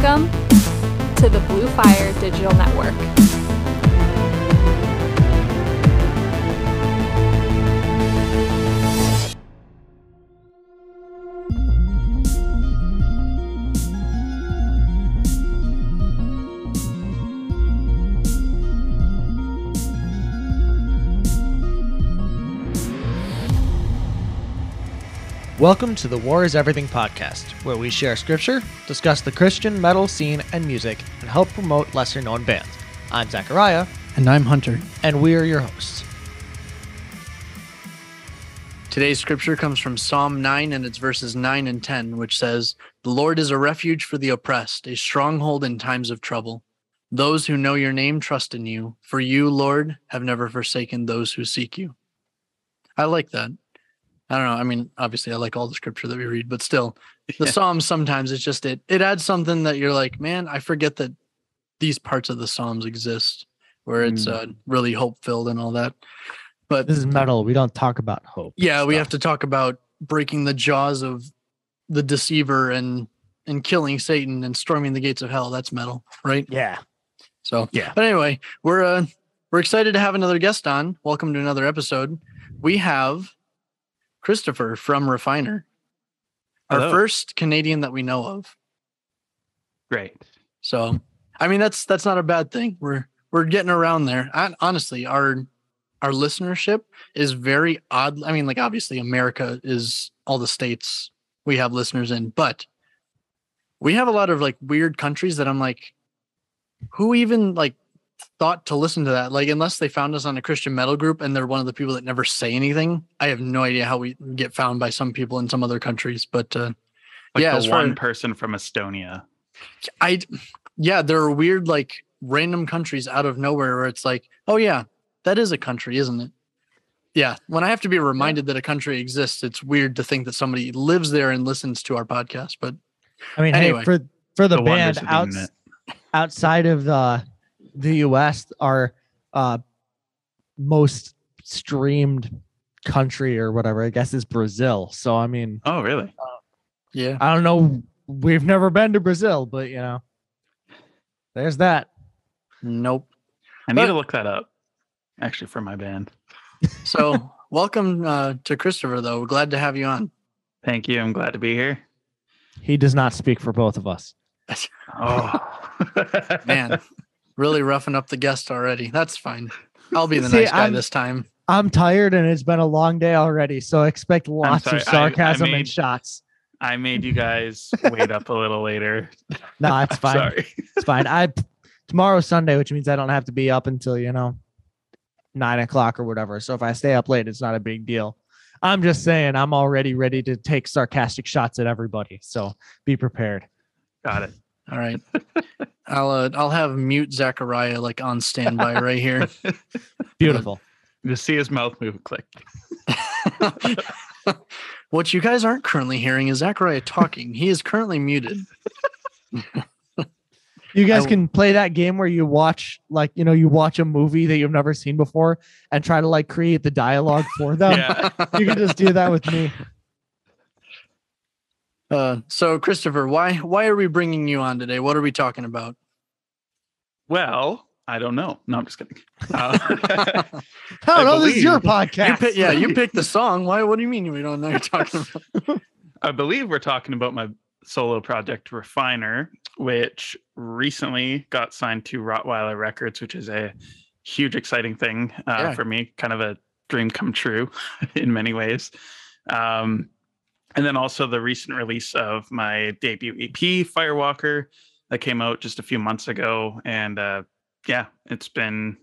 Welcome to the Blue Fire Digital Network. Welcome to the War is Everything podcast, where we share scripture, discuss the Christian metal scene and music, and help promote lesser known bands. I'm Zachariah, And I'm Hunter. and we are your hosts. Today's scripture comes from Psalm 9 and it's verses 9 and 10, which says, The Lord is a refuge for the oppressed, a stronghold in times of trouble. Those who know your name trust in you, for you, Lord, have never forsaken those who seek you. I like that. I don't know. I mean, obviously, I like all the scripture that we read, but still, the Yeah. Psalms sometimes it's just it. It adds something that you're like, man, I forget that these parts of the Psalms exist, where it's Mm. uh, really hope filled and all that. But This is metal. We don't talk about hope. yeah, we have to talk about breaking the jaws of the deceiver and and killing Satan and storming the gates of hell. That's metal, right? Yeah. So Yeah. But anyway, we're uh we're excited to have another guest on. Welcome to another episode. We have Christopher from Refiner, our Hello. first Canadian that we know of. Great. So I mean that's that's not a bad thing. We're we're getting around there. And honestly, our our listenership is very odd. I mean, like obviously America is all the states we have listeners in, but we have a lot of like weird countries that I'm like, who even like thought to listen to that? Like, unless they found us on a Christian metal group and they're one of the people that never say anything. I have no idea how we get found by some people in some other countries, but uh Like Yeah, the as far one as- person from Estonia. I yeah, there are weird like random countries out of nowhere where it's like, oh yeah, that is a country, isn't it? Yeah. When I have to be reminded that a country exists, it's weird to think that somebody lives there and listens to our podcast. But I mean, Anyway. hey, for for the, The band wonders of the outs, outside of the the US, our uh, most streamed country or whatever, I guess, is Brazil. So I mean, Oh, really? yeah. I don't know. We've never been to Brazil, but you know, there's that. Nope. I need But- to look that up. Actually, for my band. So welcome uh, to Christopher though. We're Glad to have you on. Thank you. I'm glad to be here. He does not speak for both of us. Oh, Man, really roughing up the guest already. That's fine. I'll be the See, nice guy I'm- this time. I'm tired and it's been a long day already, so expect lots sorry, of I- I sarcasm and made- shots. I made you guys wait up a little later. No, it's fine. Sorry. It's fine. I tomorrow's Sunday, which means I don't have to be up until you know nine o'clock or whatever. So if I stay up late, it's not a big deal. I'm just saying I'm already ready to take sarcastic shots at everybody. So be prepared. Got it. All right. I'll uh, I'll have mute Zachariah like on standby right here. Beautiful. Just see his mouth move. Click. what you guys aren't currently hearing is Zachariah talking. He is currently muted. You guys I- can play that game where you watch like you know you watch a movie that you've never seen before and try to like create the dialogue for them. Yeah. You can just do that with me. Uh, so Christopher, why why are we bringing you on today? What are we talking about? Well, I don't know. No, I'm just kidding. Uh, I I don't know. This is your podcast. You pick, yeah, you picked the song. Why? What do you mean we don't know you're talking about? I believe we're talking about my solo project Refiner, which recently got signed to Rottweiler Records, which is a huge, exciting thing uh, Yeah. for me, kind of a dream come true in many ways. Um, and then also the recent release of my debut EP, Firewalker, that came out just a few months ago. And uh, yeah, it's been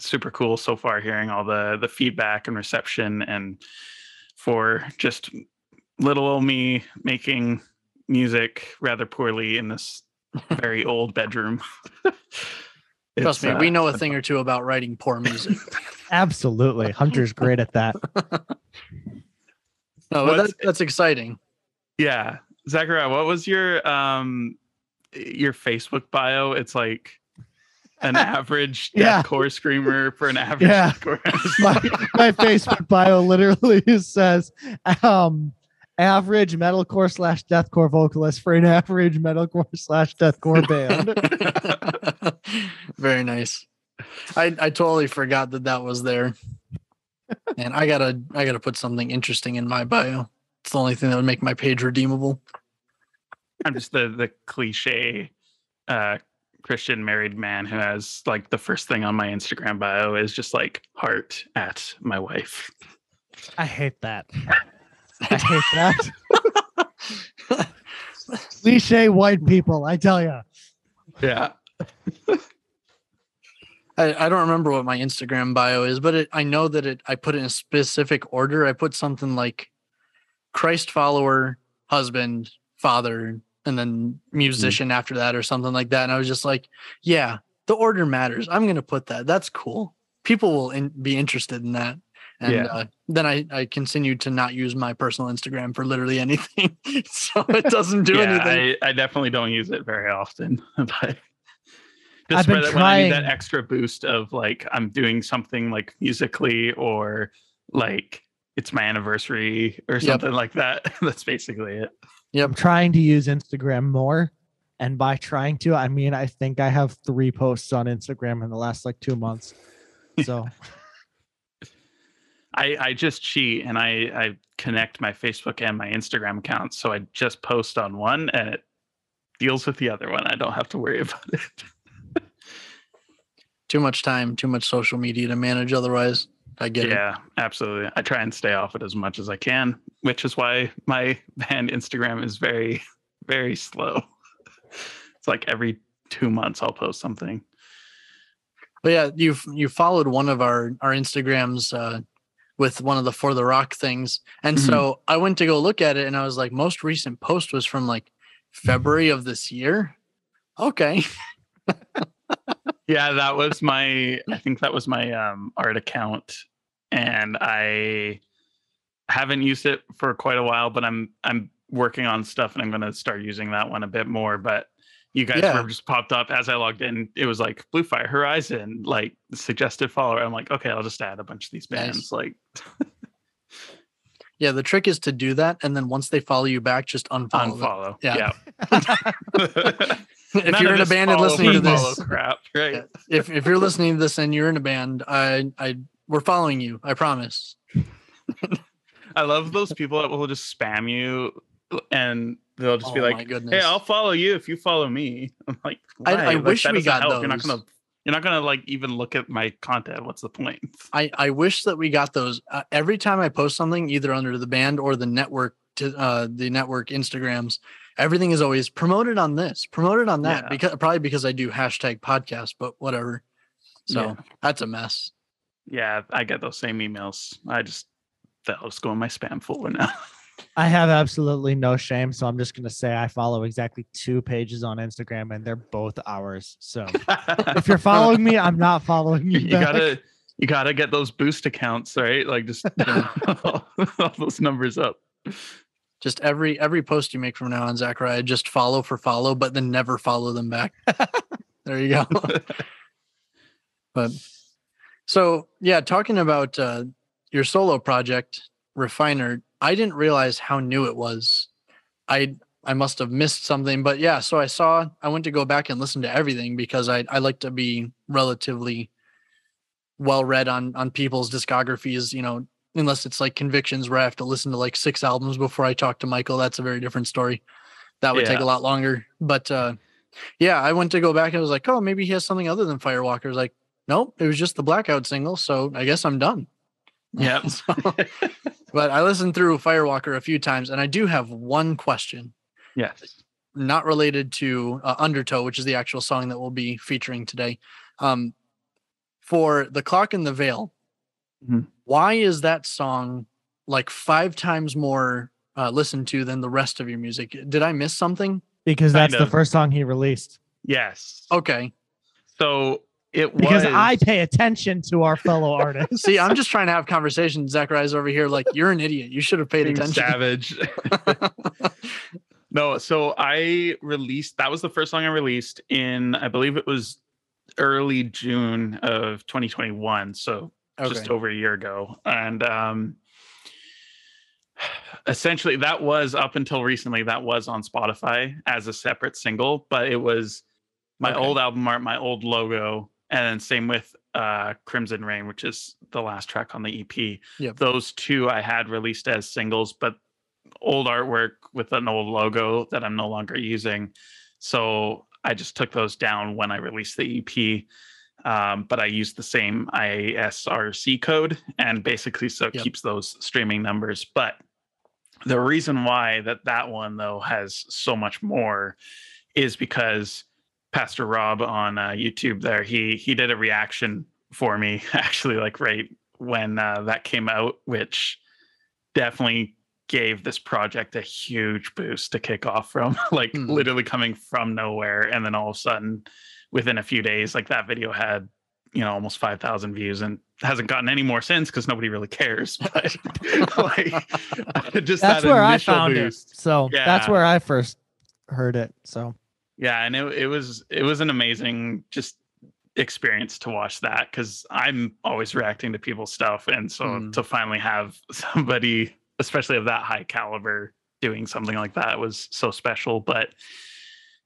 super cool so far hearing all the the feedback and reception and for just little old me making music rather poorly in this very old bedroom. Trust me, uh, we know a thing or two about writing poor music. Absolutely. Hunter's great at that. No, but that's, that's exciting. Yeah, Zachariah, what was your um your Facebook bio? It's like an average Yeah. deathcore screamer for an average Yeah. deathcore my, my Facebook bio literally says um average metalcore slash deathcore vocalist for an average metalcore slash deathcore band. Very nice. I I totally forgot that that was there. And I gotta I gotta put something interesting in my bio. It's the only thing that would make my page redeemable. I'm just the the cliche uh Christian married man who has like the first thing on my Instagram bio is just like heart at my wife. I hate that. I hate that. Cliche white people, I tell you. Yeah. I, I don't remember what my Instagram bio is, but it, I know that it I put it in a specific order. I put something like Christ follower, husband, father, and then musician after that or something like that. And I was just like, yeah, the order matters. I'm gonna put that. That's cool. People will in, be interested in that. And Yeah. uh, then I, I continued to not use my personal Instagram for literally anything. so it doesn't do yeah, anything. I, I definitely don't use it very often, but just been for that when I need that extra boost of like I'm doing something like musically or like it's my anniversary or Yep. something like that. That's basically it. Yeah, I'm trying to use Instagram more. And by trying to, I mean I think I have three posts on Instagram in the last like two months. So I, I just cheat and I, I connect my Facebook and my Instagram accounts. So I just post on one and it deals with the other one. I don't have to worry about it. Too much time, too much social media to manage otherwise. I get it. Yeah, absolutely. I try and stay off it as much as I can, which is why my band Instagram is very, very slow. It's like every two months I'll post something. But yeah, you've you followed one of our our Instagrams uh, with one of the for the rock things, and Mhm. so I went to go look at it, and I was like, most recent post was from like February of this year. Okay, Yeah, that was my I think that was my um art account and I haven't used it for quite a while, but I'm I'm working on stuff and I'm gonna start using that one a bit more. But you guys Yeah. were just popped up as I logged in. It was like Blue Fire Horizon, like suggested follower. I'm like, okay, I'll just add a bunch of these Nice. bands. Like yeah. The trick is to do that, and then once they follow you back, just unfollow. them. unfollow. Yeah. Yeah. if you're in a band and listening to this, crap, right? If if you're listening to this and you're in a band, I I we're following you. I promise. I love those people that will just spam you and they'll just be Oh like, "Hey, I'll follow you if you follow me." I'm like, I- "Why? I Like, wish we got help. You're not those. gonna, you're not gonna like even look at my content. What's the point? I, I wish that we got those uh, every time I post something, either under the band or the network to uh, the network Instagrams. Everything is always promoted on this, promoted on that, Yeah. because probably because I do hashtag podcast, but whatever. So Yeah. that's a mess. Yeah, I get those same emails. I just that'll just go in my spam folder now. I have absolutely no shame. So I'm just gonna say I follow exactly two pages on Instagram and they're both ours. So if you're following me, I'm not following you. you back. gotta you gotta get those boost accounts, right? Like just all those numbers up. Just every every post you make from now on, Zachariah, just follow for follow, but then never follow them back. there you go. but so yeah, talking about uh, your solo project, Refiner, I didn't realize how new it was. I I must have missed something, but yeah. So I saw. I went to go back and listen to everything because I I like to be relatively well read on on people's discographies. You know, unless it's like Convictions where I have to listen to like six albums before I talk to Michael. That's a very different story. That would take a lot longer. But uh, yeah, I went to go back and I was like, oh, maybe he has something other than Firewalkers. Like, nope, it was just the Blackout single. So I guess I'm done. Yeah. So- but I listened through Firewalker a few times, and I do have one question, yes. not related to uh, Undertow, which is the actual song that we'll be featuring today. Um, for the Clock in the Veil, Mhm. Why is that song like five times more uh, listened to than the rest of your music? Did I miss something? because that's Kind the first song he released. Yes. Okay. So it Because was I pay attention to our fellow artists. See, I'm just trying to have conversations. Zachariah's over here like, you're an idiot. You should have paid being attention. savage. no, so I released that was the first song I released in I believe it was early June of 2021. So just over a year ago. And um essentially that was up until recently that was on spotify as a separate single but it was my Okay. old album art my old logo and then same with uh crimson rain which is the last track on the ep Yep. those two i had released as singles but old artwork with an old logo that i'm no longer using so i just took those down when i released the ep um, but I use the same ISRC code and basically so it Yep. keeps those streaming numbers. But the reason why that that one though has so much more is because Pastor Rob on uh, YouTube there he he did a reaction for me actually like right when uh, that came out, which definitely gave this project a huge boost to kick off from like Hmm. literally coming from nowhere and then all of a sudden within a few days like that video had you know almost 5000 views and hasn't gotten any more since because nobody really cares but like just That's that where I found boost. it. So that's where I first heard it. So yeah and it, it was it was an amazing just experience to watch that because i'm always reacting to people's stuff and so Mm. to finally have somebody especially of that high caliber doing something like that was so special but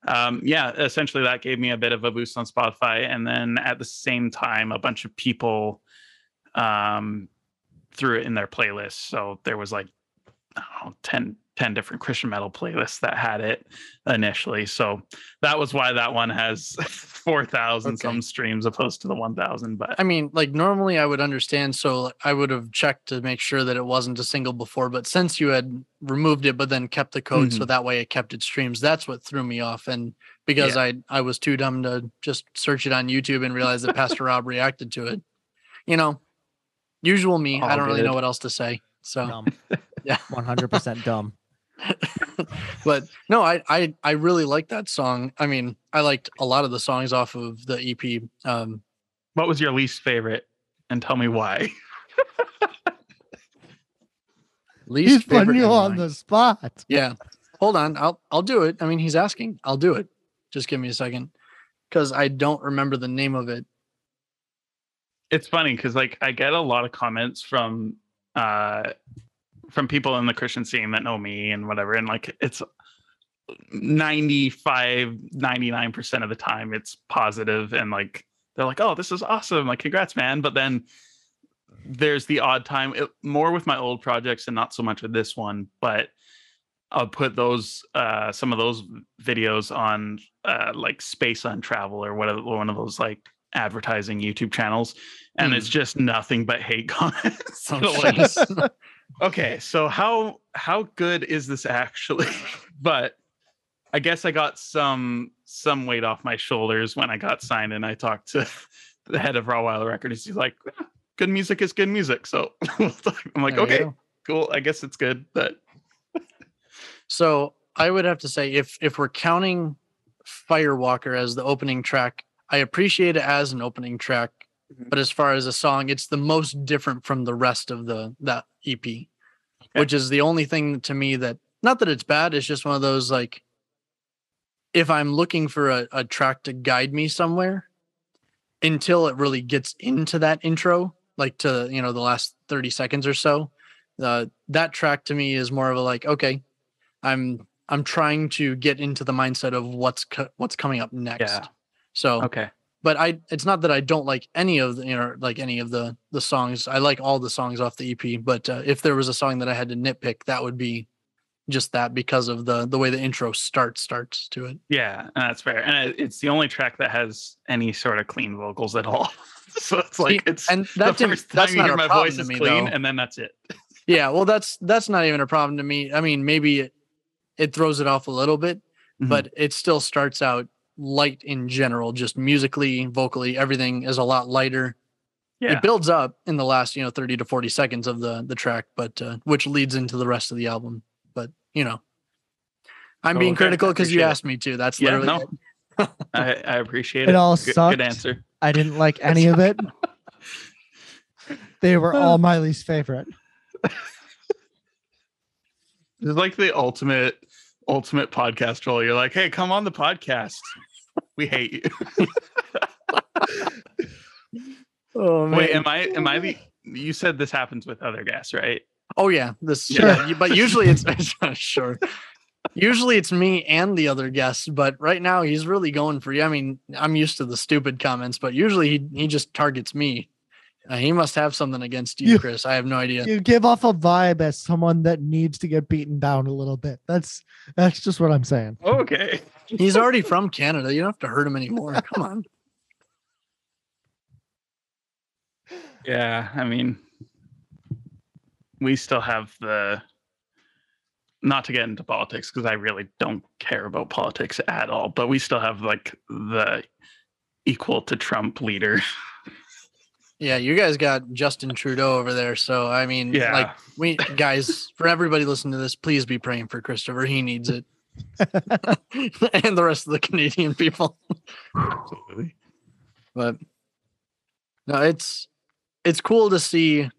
um yeah essentially that gave me a bit of a boost on spotify and then at the same time a bunch of people um threw it in their playlists so there was like I don't know, 10, 10 different Christian metal playlists that had it initially. So that was why that one has 4,000 Okay. some streams opposed to the 1,000. But I mean, like normally I would understand, so I would have checked to make sure that it wasn't a single before. But since you had removed it, but then kept the code, so mm-hmm. that way it kept its streams, that's what threw me off. And because I I was too dumb to just search it on YouTube and realize that Pastor Rob reacted to it. You know, usual me. I don't really know what else to say. So, dumb. Yeah. 100% dumb. but no, I I I really like that song. I mean, I liked a lot of the songs off of the EP. Um, what was your least favorite? And tell me why. least He's putting favorite you on why. the spot. Yeah. Hold on. I'll I'll do it. I mean, he's asking. I'll do it. Just give me a second. Cause I don't remember the name of it. It's funny because like I get a lot of comments from uh from people in the Christian scene that know me and whatever. And like it's 95, 99% of the time it's positive and like they're like, oh, this is awesome. Like, congrats, man. But then there's the odd time, it, more with my old projects and not so much with this one, but I'll put those uh some of those videos on uh like Space on Travel or whatever one of those like advertising YouTube channels, and it's just nothing but hate comments. Oh, like. okay so how how good is this actually? But i guess i got some some weight off my shoulders when i got signed and i talked to the head of Rottweiler records. He's like "Eh, good music is good music. So i'm like There okay cool. I guess it's good but So I would have to say if if we're counting Firewalker as the opening track, I appreciate it as an opening track. Mhm. But as far as a song, it's the most different from the rest of the that EP. Which is the only thing to me that not that it's bad, it's just one of those like if I'm looking for a, a track to guide me somewhere until it really gets into that intro, like to you know the last 30 seconds or so, uh, that track to me is more of a like, okay, I'm I'm trying to get into the mindset of what's co- what's coming up next. Yeah. So, okay but I it's not that I don't like any of the you know like any of the the songs. I like all the songs off the EP, but uh, if there was a song that I had to nitpick, that would be just that because of the the way the intro starts starts to it. yeah that's fair and it's the only track that has any sort of clean vocals at all so it's like it's and the that didn't, first time that's you not hear my voice is me clean though. and then that's it Yeah, well, that's that's not even a problem to me. I mean, maybe it it throws it off a little bit, Mhm. but it still starts out light in general, just musically, vocally, everything is a lot lighter. yeah It builds up in the last, you know, 30 to 40 seconds of the the track, but uh, which leads into the rest of the album. But, you know, I'm Oh, being okay. critical because you appreciate it. asked me to. That's yeah literally no. I, I appreciate It it all good, sucked. good answer I didn't like any of it. They were all my least favorite. This is like the ultimate ultimate podcast troll. You're like, hey, come on the podcast. We hate you. Oh Wait, am I am I the you said this happens with other guests, right? Oh yeah, this Sure. yeah, but usually it's sure. Usually it's me and the other guests, but right now he's really going for you. I mean, I'm used to the stupid comments, but usually he, he just targets me. Uh, he must have something against you, You- Chris. I have no idea. You give off a vibe as someone that needs to get beaten down a little bit. That's that's just what I'm saying. Okay. He's already from Canada. You don't have to hurt him anymore. Come on. Yeah, I mean, we still have the. Not to get into politics because I really don't care about politics at all, but we still have like the equal to Trump leader. Yeah, you guys got Justin Trudeau over there. So I mean, Yeah. like we guys, for everybody listening to this, please be praying for Christopher. He needs it. and the rest of the Canadian people. Absolutely. but no it's it's cool to see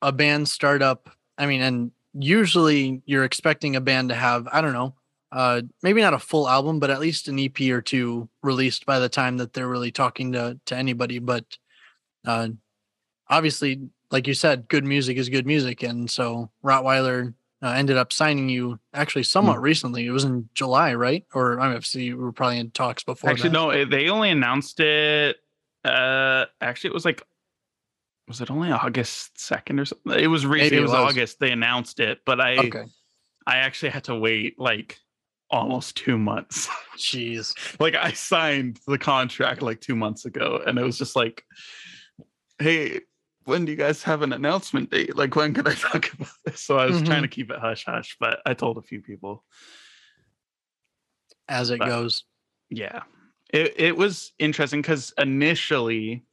a band start up i mean and usually you're expecting a band to have i don't know uh maybe not a full album but at least an ep or two released by the time that they're really talking to to anybody but uh obviously like you said good music is good music and so rottweiler uh, ended up signing you actually somewhat recently it was in july right or i mean see we were probably in talks before Actually, that. no, it- they only announced it. Uh, actually, it was like, was it only August 2nd or something? It was recent. Maybe It it was. August. They announced it, but I, okay I actually had to wait like almost two months. jeez like I signed the contract like two months ago, and it was just like, hey, when do you guys have an announcement date? Like, when can I talk about this? So I was trying to keep it hush hush, but I told a few people. as it But- goes. Yeah. It it was interesting because initially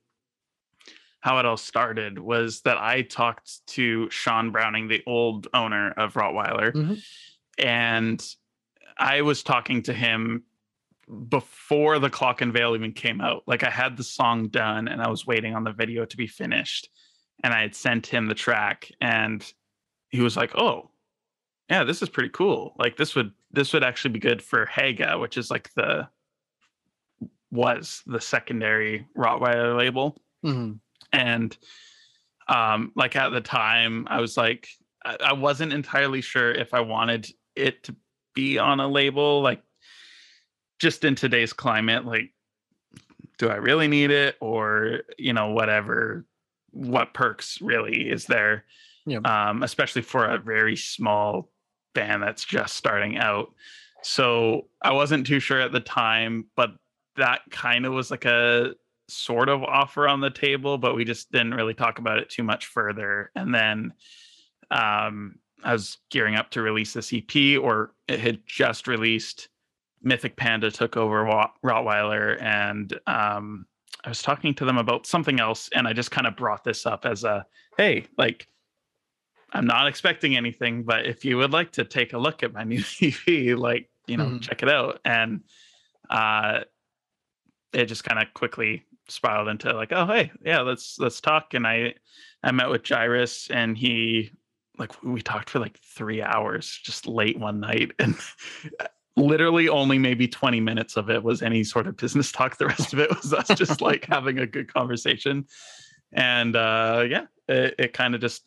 how it all started was that I talked to Sean Browning, the old owner of Rottweiler, Mhm. and I was talking to him before the clock and veil even came out. Like I had the song done and I was waiting on the video to be finished. And I had sent him the track and he was like, Oh, yeah, this is pretty cool. Like this would this would actually be good for Haga, which is like the was the secondary Rottweiler label Mhm. and um like at the time i was like I, I wasn't entirely sure if i wanted it to be on a label like just in today's climate like do i really need it or you know whatever what perks really is there um especially for a very small band that's just starting out so i wasn't too sure at the time but that kind of was like a sort of offer on the table, but we just didn't really talk about it too much further. And then um, I was gearing up to release this EP, or it had just released. Mythic Panda took over Rottweiler, and um, I was talking to them about something else, and I just kind of brought this up as a hey, like I'm not expecting anything, but if you would like to take a look at my new EP, like you know, Mhm. check it out. And uh, it just kind of quickly spiraled into like, oh hey, yeah, let's let's talk. And I I met with Gyrus and he like we talked for like three hours just late one night and literally only maybe 20 minutes of it was any sort of business talk. The rest of it was us just like having a good conversation. And uh yeah, it, it kind of just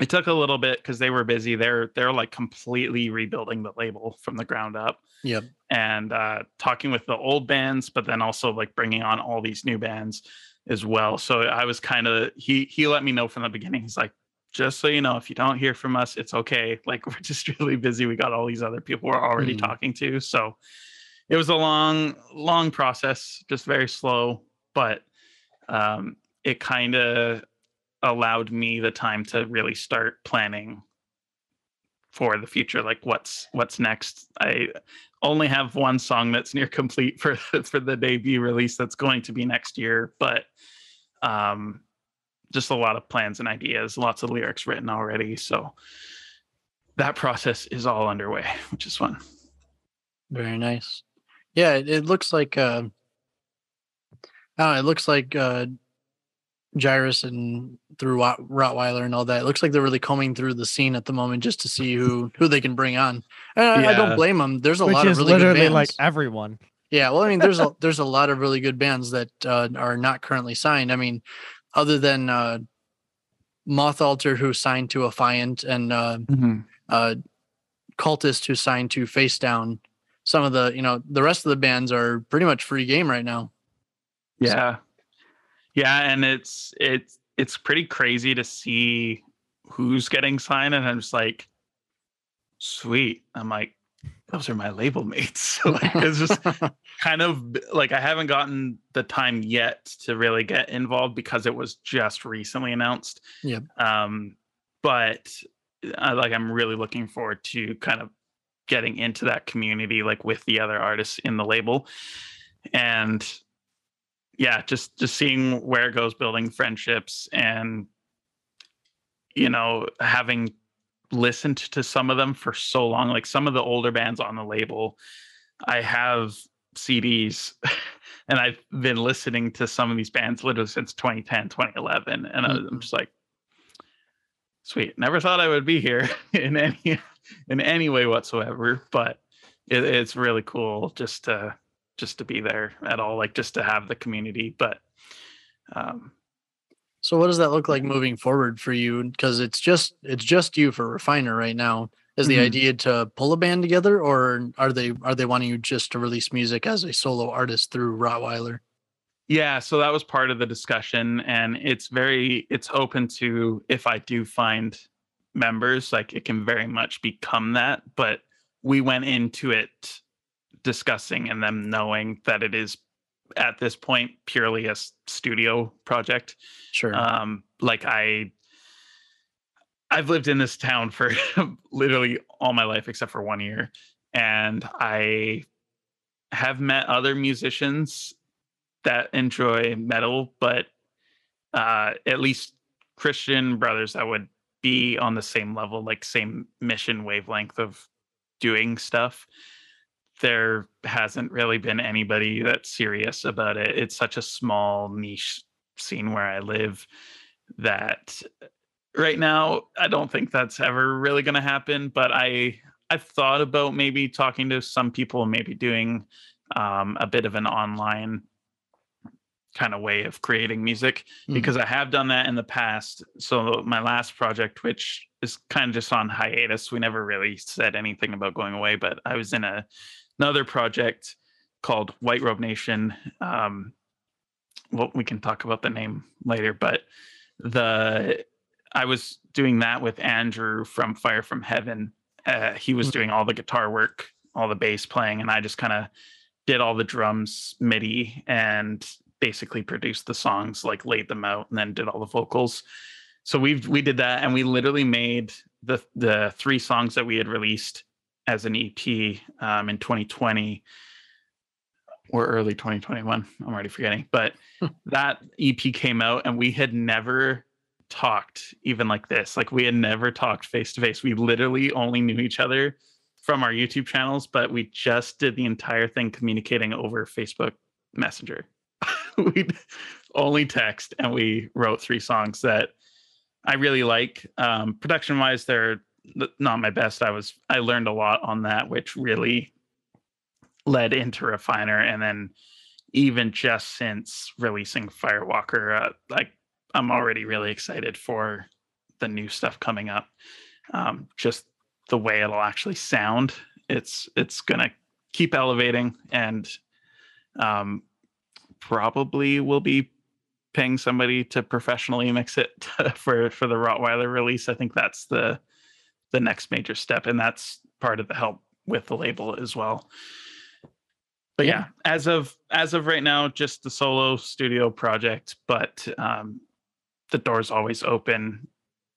it took a little bit because they were busy. They're they're like completely rebuilding the label from the ground up Yep. and uh, talking with the old bands, but then also like bringing on all these new bands as well. So I was kind of he he let me know from the beginning. He's like, just so you know, if you don't hear from us, it's okay. Like we're just really busy. We got all these other people we're already Mhm. talking to. So it was a long, long process, just very slow, but um, it kind of allowed me the time to really start planning for the future like what's what's next i only have one song that's near complete for for the debut release that's going to be next year but um just a lot of plans and ideas lots of lyrics written already so that process is all underway which is fun Very nice. Yeah, it, it looks like uh oh, it looks like uh Gyrus and through Rott- Rottweiler and all that. It looks like they're really combing through the scene at the moment just to see who who they can bring on. And I, I don't blame them. There's a Which lot is of really good literally bands. like everyone. Yeah, well, I mean, there's a there's a lot of really good bands that uh, are not currently signed. I mean, other than uh, Moth Altar who signed to Affiant and uh, uh, Cultist who signed to Face Down. Some of the you know the rest of the bands are pretty much free game right now. Yeah. Yeah, and it's it's it's pretty crazy to see who's getting signed and I'm just like sweet. I'm like those are my label mates. So like it's just kind of like I haven't gotten the time yet to really get involved because it was just recently announced. Yep. Um but I like I'm really looking forward to kind of getting into that community like with the other artists in the label and yeah just just seeing where it goes building friendships and you know having listened to some of them for so long like some of the older bands on the label i have cds and i've been listening to some of these bands literally since 2010 2011 and Mhm. i'm just like sweet never thought i would be here in any in any way whatsoever but it, it's really cool just to just to be there at all like just to have the community but um So what does that look like moving forward for you? Because it's just it's just you for Refiner right now. Is the Mhm. idea to pull a band together, or are they are they wanting you just to release music as a solo artist through Rottweiler? Yeah, so that was part of the discussion and it's very it's open to if I do find members like it can very much become that, but we went into it discussing and them knowing that it is at this point purely a studio project. Sure. Um like I I've lived in this town for literally all my life except for 1 year and I have met other musicians that enjoy metal, but uh, at least Christian brothers that would be on the same level, like same mission wavelength of doing stuff. There hasn't really been anybody that's serious about it. It's such a small niche scene where I live that right now I don't think that's ever really going to happen. But I I've thought about maybe talking to some people, maybe doing um, a bit of an online kind of way of creating music Mhm. because I have done that in the past. So my last project, which is kind of just on hiatus, we never really said anything about going away, but I was in a another project called White Robe Nation. Um, well, we can talk about the name later, but the I was doing that with Andrew from Fire from Heaven. Uh, he was Mm. doing all the guitar work, all the bass playing, and I just kind of did all the drums, MIDI, and basically produced the songs, like laid them out, and then did all the vocals. So we we did that, and we literally made the the three songs that we had released as an EP um, in 2020 or early 2021. I'm already forgetting, but that EP came out, and we had never talked even like this. Like we had never talked face to face. We literally only knew each other from our YouTube channels, but we just did the entire thing communicating over Facebook Messenger. we only text and we wrote three songs that I really like. Um, production wise, they're not my best. I was I learned a lot on that, which really led into Refiner, and then even just since releasing Firewalker, uh, like I'm already really excited for the new stuff coming up. Um, just the way it'll actually sound, it's it's gonna keep elevating, and um, probably will be paying somebody to professionally mix it for for the Rottweiler release. I think that's the the next major step, and that's part of the help with the label as well. But yeah, as of as of right now, just the solo studio project, but um, the door's always open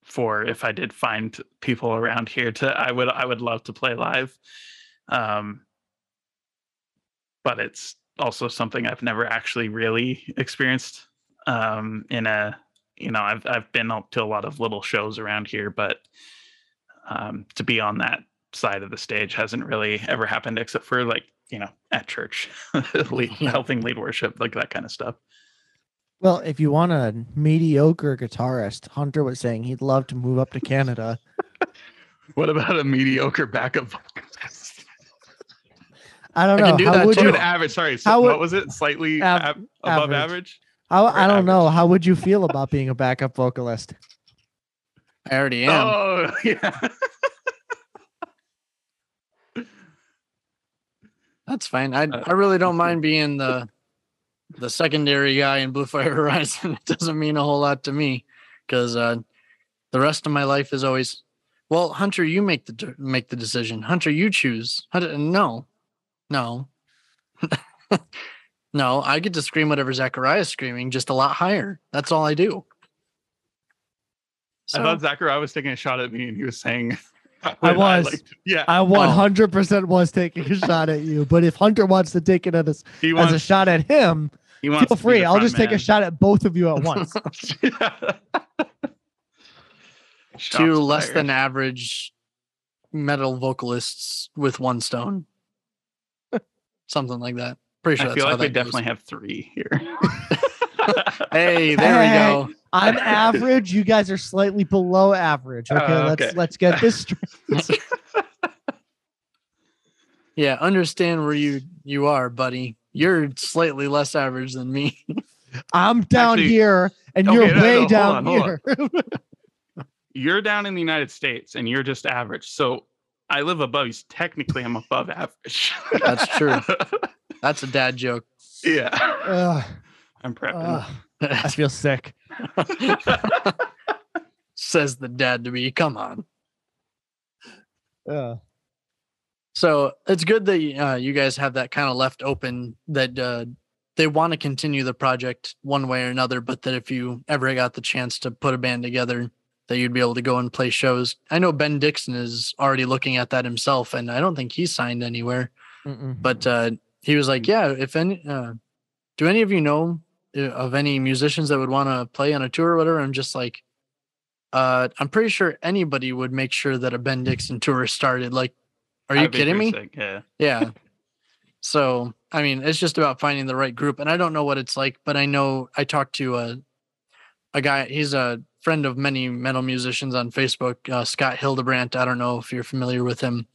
for if I did find people around here to I would I would love to play live. Um, but it's also something I've never actually really experienced um, in a you know I've I've been up to a lot of little shows around here, but um, to be on that side of the stage hasn't really ever happened except for like you know at church lead, Yeah. helping lead worship like that kind of stuff. Well, if you want a mediocre guitarist, Hunter was saying he'd love to move up to Canada. What about a mediocre backup vocalist? I don't know I can know. do How that would you? An average, sorry, so How would- what was it? Slightly Av- ab- above average. average. How, I don't know. How would you feel about being a backup vocalist? I already am. Oh, yeah. That's fine. I Uh, I really don't mind being the the secondary guy in Blue Fire Horizon. It doesn't mean a whole lot to me because uh, the rest of my life is always, well, Hunter, you make the make the decision. Hunter, you choose. Hunter, no, no, no. I get to scream whatever Zachariah is screaming, just a lot higher. That's all I do. I So, thought Zachariah was taking a shot at me and he was saying, I what was. liked- yeah. I 100% was taking a shot at you, but if Hunter wants to take it as, he as wants, a shot at him, he wants feel to be free. I'll front just take a shot at both of you at once. Shots two less than average metal vocalists with one stone. Something like that. Pretty sure I that's feel how like we that goes. definitely have three here. Hey, there Hey, we go. I'm average. You guys are slightly below average. Okay, Oh, let's let's get this straight. Yeah, understand where you you are, buddy. You're slightly less average than me. I'm down Actually- here, and Okay, you're no, no, way hold down on, here. you're down in the United States and you're just average. So I live above you. So technically, I'm above average. That's true. That's a dad joke. yeah. Ugh, I'm prepping. ugh, I feel sick. Says the dad to me. Come on. Yeah. So it's good that uh, you guys have that kind of left open that uh, they want to continue the project one way or another, but that if you ever got the chance to put a band together, that you'd be able to go and play shows. I know Ben Dixon is already looking at that himself, and I don't think he's signed anywhere. Mm-mm. But uh, he was like, "Yeah, if any, uh, do any of you know of any musicians that would want to play on a tour or whatever?" I'm just like, uh, "I'm pretty sure anybody would make sure that a Ben Dixon tour started." Like, are you kidding me? sick, Yeah. Yeah. so I mean, it's just about finding the right group, and I don't know what it's like, but I know I talked to a a guy. He's a friend of many metal musicians on Facebook, uh, Scott Hildebrandt. I don't know if you're familiar with him.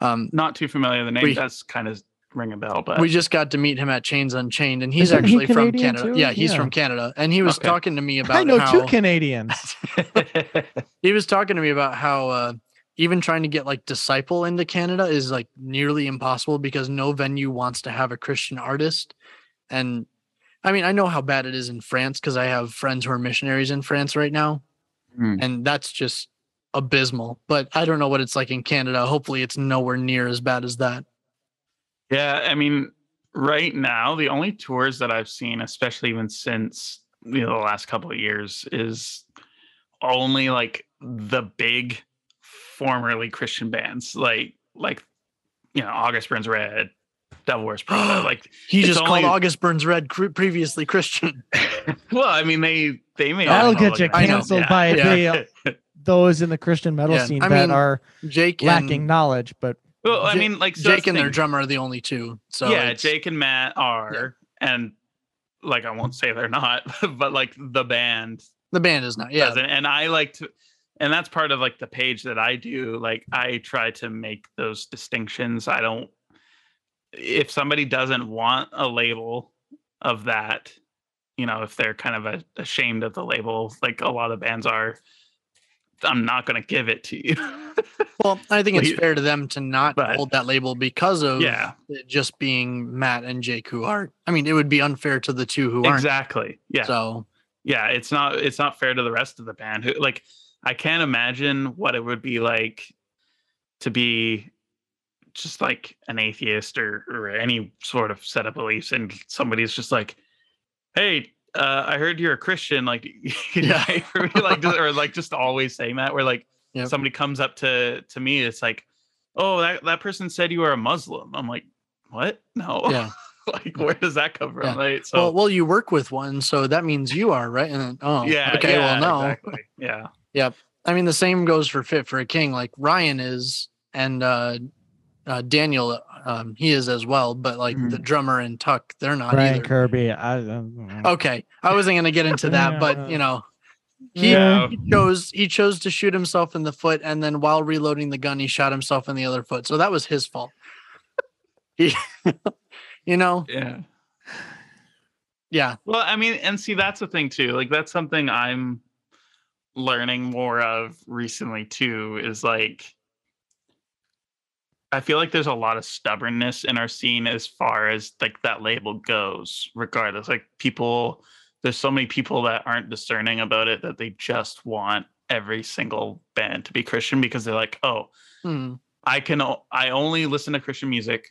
Um, Not too familiar. The name We- does kind of ring a bell, but we just got to meet him at Chains Unchained, and he's Isn't he actually from Canada. too? Yeah, he's Yeah. from Canada, and he was Okay. talking to me about I know how two Canadians. he was talking to me about how uh, even trying to get like disciple into Canada is like nearly impossible because no venue wants to have a Christian artist. And I mean, I know how bad it is in France because I have friends who are missionaries in France right now, Hmm. and that's just abysmal. But I don't know what it's like in Canada. Hopefully, it's nowhere near as bad as that. Yeah, I mean, right now the only tours that I've seen, especially even since you know the last couple of years, is only like the big formerly Christian bands, like like you know August Burns Red, Devil Wears Prada. like, He just only- called August Burns Red cre- previously Christian. well, I mean they they may That'll get you like, canceled yeah. by Yeah. the, uh, those in the Christian metal Yeah, scene I that mean, are Jake lacking and knowledge. But Well, I mean, like so Jake the and their drummer are the only two. So yeah, Jake and Matt are, and like I won't say they're not, but like the band the band is not. Yeah, doesn't. And I like to, and that's part of like the page that I do. Like I try to make those distinctions. I don't, if somebody doesn't want a label of that, you know, if they're kind of a, ashamed of the label, like a lot of bands are, I'm not going to give it to you. Well, I think it's fair to them to not but- hold that label because of yeah, it just being Matt and Jake who aren't. I mean, it would be unfair to the two who aren't. exactly. Yeah. So yeah it's not it's not fair to the rest of the band who like i can't imagine what it would be like to be just like an atheist or or any sort of set of beliefs and somebody's just like hey uh i heard you're a christian like you Yeah. pray for me like just- or like just always saying that where like Yep. somebody comes up to to me it's like oh that, that person said you were a muslim i'm like what no yeah. like where does that come from Yeah. right so well, well, you work with one, so that means you are right. And then, oh, yeah Okay. yeah, well, no. exactly. yeah yep. I mean, the same goes for Fit for a King. Like Ryan is, and uh, uh Daniel, um, he is as well. But like the Mhm. drummer and Tuck, they're not Brian either. Kirby, I, I, Okay, I wasn't gonna get into that, Yeah. but you know, he, Yeah. he chose he chose to shoot himself in the foot, and then while reloading the gun, he shot himself in the other foot. So that was his fault. He, you know, yeah yeah, Well, I mean, and see, that's the thing too. Like, that's something I'm learning more of recently too is like I feel like there's a lot of stubbornness in our scene as far as like that label goes, regardless. Like people, there's so many people that aren't discerning about it that they just want every single band to be Christian because they're like, oh, Hmm. I can I only listen to Christian music.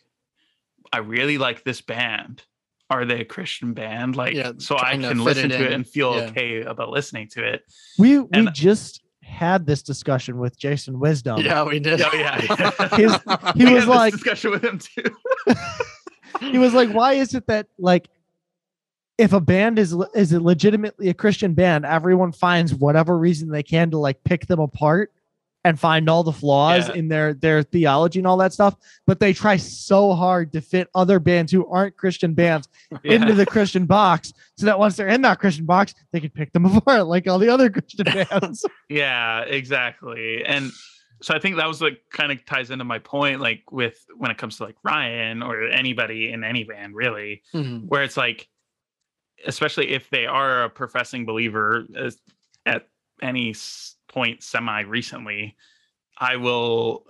I really like this band. Are they a Christian band? Like Yeah, so I trying to can listen it to it and feel Yeah. okay about listening to it. We we And- just had this discussion with Jason Wisdom. Yeah, we did. Oh, yeah. His- he We was had this like discussion with him too. he was like, why is it that like if a band is is it legitimately a Christian band, everyone finds whatever reason they can to like pick them apart and find all the flaws Yeah. in their their theology and all that stuff, but they try so hard to fit other bands who aren't Christian bands into the Christian box so that once they're in that Christian box, they can pick them apart like all the other Christian bands. Yeah, exactly. And so I think that was like kind of ties into my point, like with when it comes to like Ryan or anybody in any band, really, Mhm. where it's like, especially if they are a professing believer at any s- point semi recently, I will,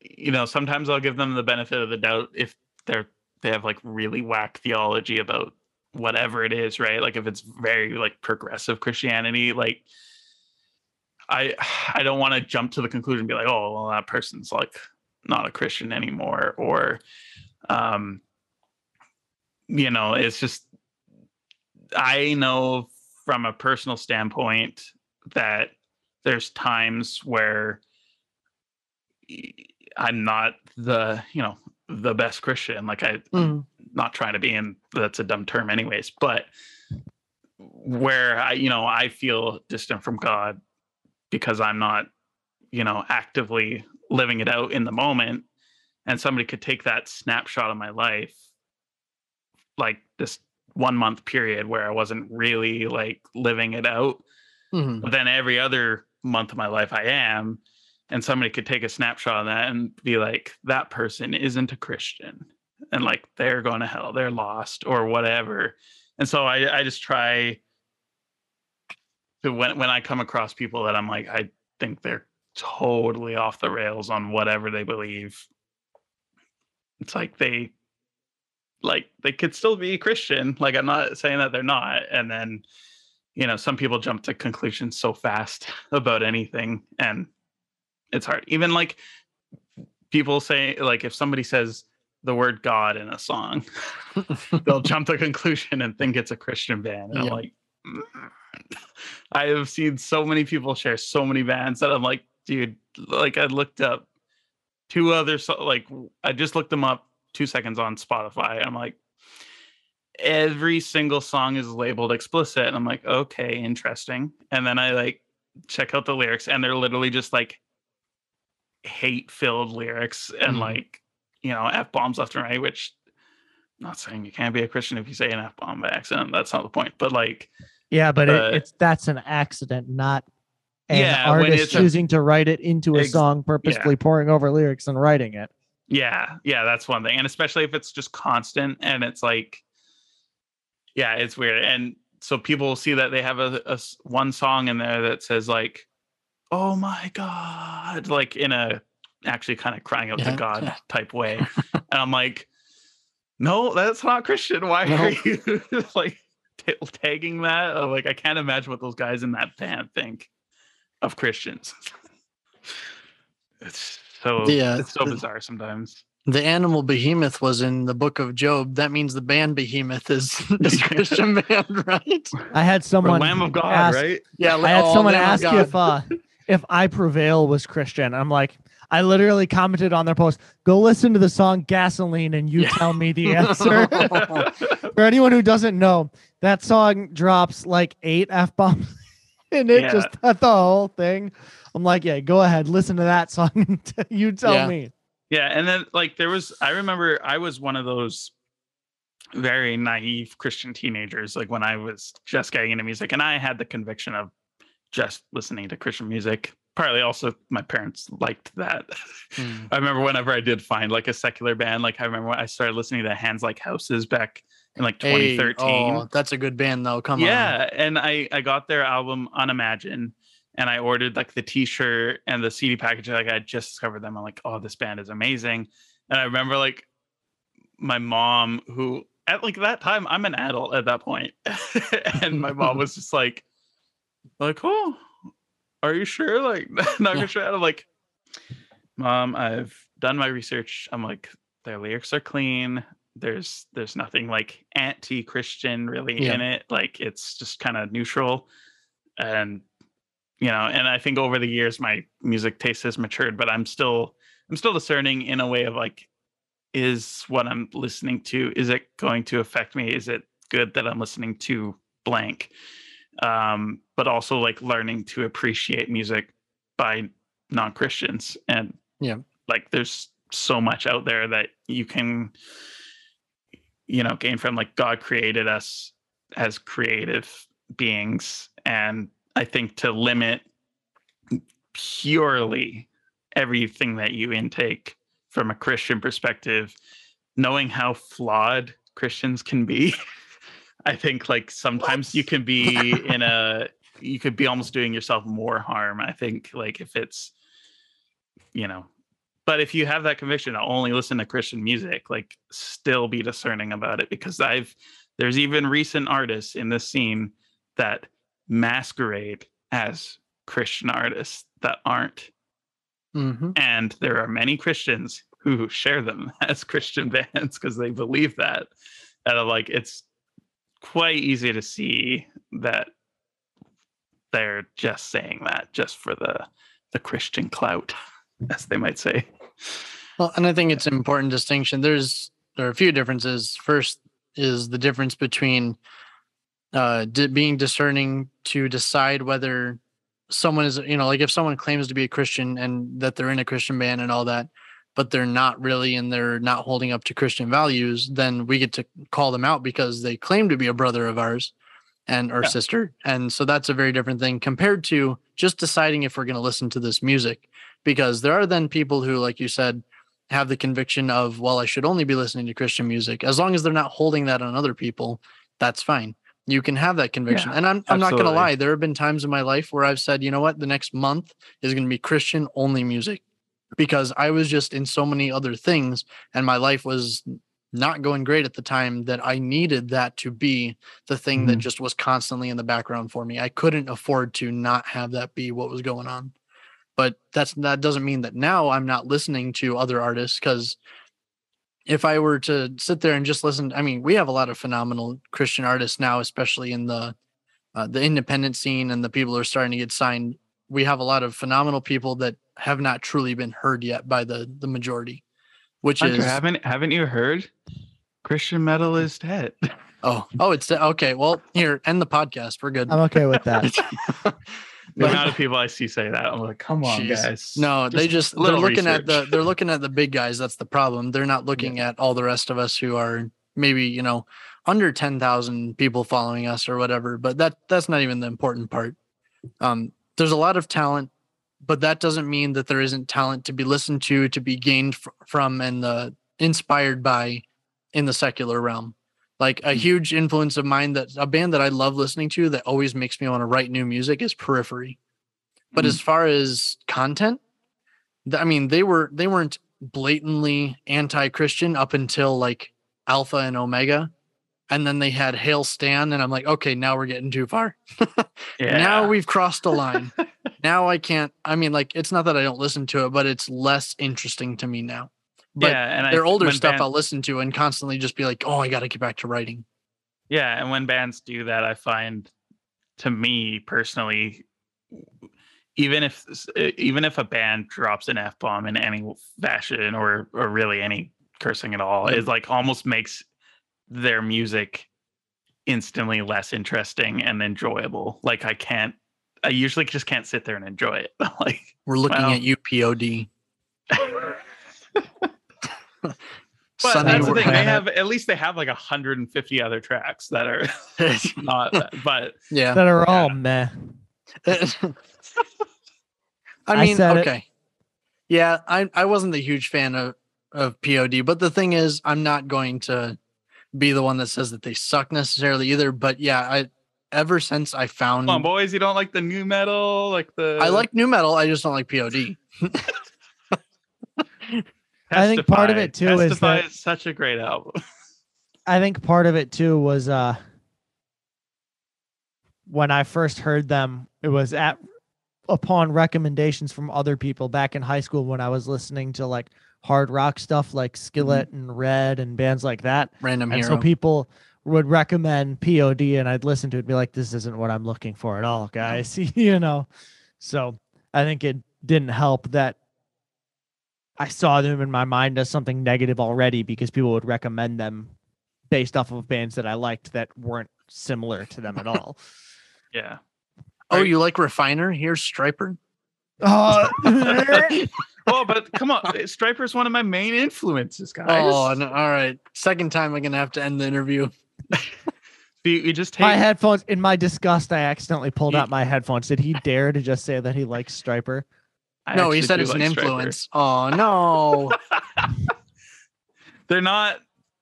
you know, sometimes I'll give them the benefit of the doubt if they're they have like really whack theology about whatever it is, right? Like if it's very like progressive Christianity, like I I don't want to jump to the conclusion and be like, oh, well, that person's like not a Christian anymore, or um, you know, it's just I know from a personal standpoint that there's times where I'm not the you know the best Christian. Like I, Mhm. not trying to be in that's a dumb term anyways but where i you know i feel distant from god because i'm not you know actively living it out in the moment and somebody could take that snapshot of my life like this one month period where i wasn't really like living it out Mhm. but then every other month of my life I am. And somebody could take a snapshot of that and be like, that person isn't a Christian. And like they're going to hell, they're lost or whatever. And so I, I just try to when when I come across people that I'm like, I think they're totally off the rails on whatever they believe. It's like they like they could still be Christian. Like I'm not saying that they're not. And then you know some people jump to conclusions so fast about anything and it's hard. Even like people say like if somebody says the word god in a song they'll jump to conclusion and think it's a christian band and i'm like "Mm." i have seen so many people share so many bands that i'm like dude like i looked up two other so- like i just looked them up two seconds on spotify. I'm like every single song is labeled explicit and i'm like okay interesting and then i like check out the lyrics and they're literally just like hate filled lyrics and Mhm. like you know f bombs left and right which I'm not saying you can't be a christian if you say an f bomb by accident that's not the point but like Yeah, but Uh, it, it's that's an accident, not an Yeah, artist it's a- choosing to write it into a Ex- song, purposefully pouring over lyrics and writing it. Yeah, yeah, that's one thing. And especially if it's just constant and it's like yeah, it's weird. And so people will see that they have a, a one song in there that says like oh my god like in a actually kind of crying out Yeah. to god type way. and I'm like no, that's not Christian. Why No. are you like t- tagging that? Uh, Like I can't imagine what those guys in that band think of Christians. it's so Yeah, it's so the- bizarre sometimes. The animal behemoth was in the book of Job. That means the band behemoth is, is Christian band, right? I had Or someone Lamb of God, ask, right? Yeah. I had oh, someone Lamb ask if uh if I Prevail was Christian. I'm like, I literally commented on their post, go listen to the song Gasoline and you Yeah. tell me the answer. For anyone who doesn't know, that song drops like eight F bombs and it Yeah. just the whole thing. I'm like, yeah, go ahead, listen to that song and you tell Yeah. me. Yeah, and then like there was I remember I was one of those very naive Christian teenagers like when I was just getting into music and I had the conviction of just listening to Christian music. Partly also my parents liked that. Hmm. I remember whenever I did find like a secular band, like I remember when I started listening to Hands Like Houses back in like Hey, 2013. oh, that's a good band though. Come on. yeah, and I I got their album Unimagine, and I ordered like the T-shirt and the CD package. Like I had just discovered them. I'm like, oh, this band is amazing. And I remember like my mom, who at like that time I'm an adult at that point, and my mom was just like, like, oh, are you sure? Like, not Yeah. sure. I'm like, mom, I've done my research. I'm like, their lyrics are clean. There's there's nothing like anti-Christian really Yeah. in it. Like it's just kind of neutral. And you know, and I think over the years my music taste has matured, but I'm still I'm still discerning in a way of like, is what I'm listening to, is it going to affect me? Is it good that I'm listening to blank? Um, but also like learning to appreciate music by non-Christians. And Yeah. like there's so much out there that you can you know gain from like god created us as creative beings and i think to limit purely everything that you intake from a christian perspective knowing how flawed christians can be i think like sometimes you can be in a you could be almost doing yourself more harm i think like if it's you know. But if you have that conviction to only listen to christian music like still be discerning about it because i've there's even recent artists in this scene that masquerade as christian artists that aren't Mm-hmm. and there are many christians who share them as christian bands because they believe that and like it's quite easy to see that they're just saying that just for the the christian clout as they might say Well, and I think it's an important distinction. There's there are a few differences. First is the difference between uh being discerning to decide whether someone is you know like if someone claims to be a Christian and that they're in a Christian band and all that, but they're not really and they're not holding up to Christian values, then we get to call them out because they claim to be a brother of ours and our Yeah. sister. And so that's a very different thing compared to just deciding if we're going to listen to this music because there are then people who like you said have the conviction of well i should only be listening to christian music as long as they're not holding that on other people that's fine you can have that conviction. Yeah, and i'm, I'm not going to lie there have been times in my life where i've said you know what? The next month is going to be christian only music because i was just in so many other things and my life was not going great at the time that i needed that to be the thing that Mhm. just was constantly in the background for me. I couldn't afford to not have that be what was going on. But that's that doesn't mean that now I'm not listening to other artists because if I were to sit there and just listen, I mean, we have a lot of phenomenal Christian artists now, especially in the uh, the independent scene and the people who are starting to get signed. We have a lot of phenomenal people that have not truly been heard yet by the the majority, which Hunter, is haven't haven't you heard christian metal is dead oh oh it's okay. Well, here end the podcast. We're good. I'm okay with that. the amount of people i see say that i'm like come on Jeez. guys No, they just they're looking at the they're looking at the big guys. That's the problem. They're not looking at all the rest of us who are maybe you know under ten thousand people following us or whatever. But that that's not even the important part. Um, there's a lot of talent, but that doesn't mean that there isn't talent to be listened to, to be gained fr- from, and the inspired by in the secular realm. Like a huge influence of mine that a band that I love listening to that always makes me want to write new music is Periphery. But Mhm. as far as content, I mean, they were they weren't blatantly anti-Christian up until like Alpha and Omega, and then they had Hail Stan, and I'm like, okay, now we're getting too far. yeah Now we've crossed a line. now I can't. I mean, like, it's not that I don't listen to it, but it's less interesting to me now. But yeah and their th- older stuff band- I'll listen to and constantly just be like, oh, I got to get back to writing. Yeah, and when bands do that, I find, to me personally, even if even if a band drops an f bomb in any fashion or or really any cursing at all, it mm. like almost makes their music instantly less interesting and enjoyable. Like I can't, I usually just can't sit there and enjoy it. like, We're looking Well. at you, POD. but Sunday that's the we're- thing. They have at least they have like 150 other tracks that are not. but yeah. that are all meh. I I mean, it. okay. Yeah, I I wasn't a huge fan of of POD, but the thing is, I'm not going to be the one that says that they suck necessarily either. But yeah, I ever since I found Come on, boys, you don't like the nu metal, like the I like nu metal, I just don't like POD. I think part of it, too, is Testify that- is such a great album. I think part of it too was uh when I first heard them, it was at upon recommendations from other people back in high school when I was listening to like hard rock stuff like Skillet and Red and bands like that. Random And hero. so people would recommend POD and I'd listen to it and be like, this isn't what I'm looking for at all, guys. you know. So I think it didn't help that I saw them in my mind as something negative already because people would recommend them based off of bands that I liked that weren't similar to them at all. Yeah. oh, you like Refiner? Here's Stryper. Uh, Well, but come on, Stryper is one of my main influences, guys. Oh, no, all right. Second time I'm gonna have to end the interview. we, we just take my headphones, in my disgust, I accidentally pulled out my headphones. Did he dare to just say that he likes Stryper? I no, he said do it's an like Stryper. influence. Oh no. They're not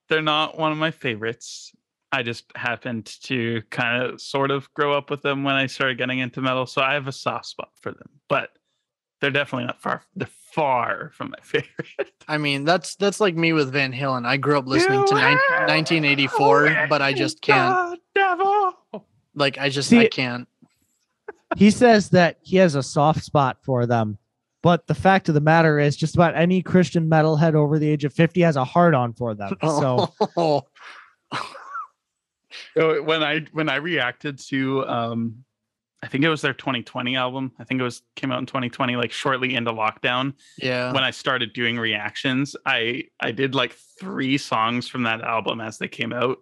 they're not one of my favorites. I just happened to kind of sort of grow up with them when I started getting into metal, so I have a soft spot for them. But they're definitely not far they're far from my favorite. I mean, that's that's like me with Van Halen. I grew up listening to You nine- are 1984, but I just can't. devil. Like, I just See- I can't. he says that he has a soft spot for them. But the fact of the matter is, just about any Christian metalhead over the age of 50 has a hard on for them. So Oh, So when I when I reacted to um I think it was their 2020 album. I think it was came out in 2020, like shortly into lockdown. yeah. when I started doing reactions, I I did like three songs from that album as they came out,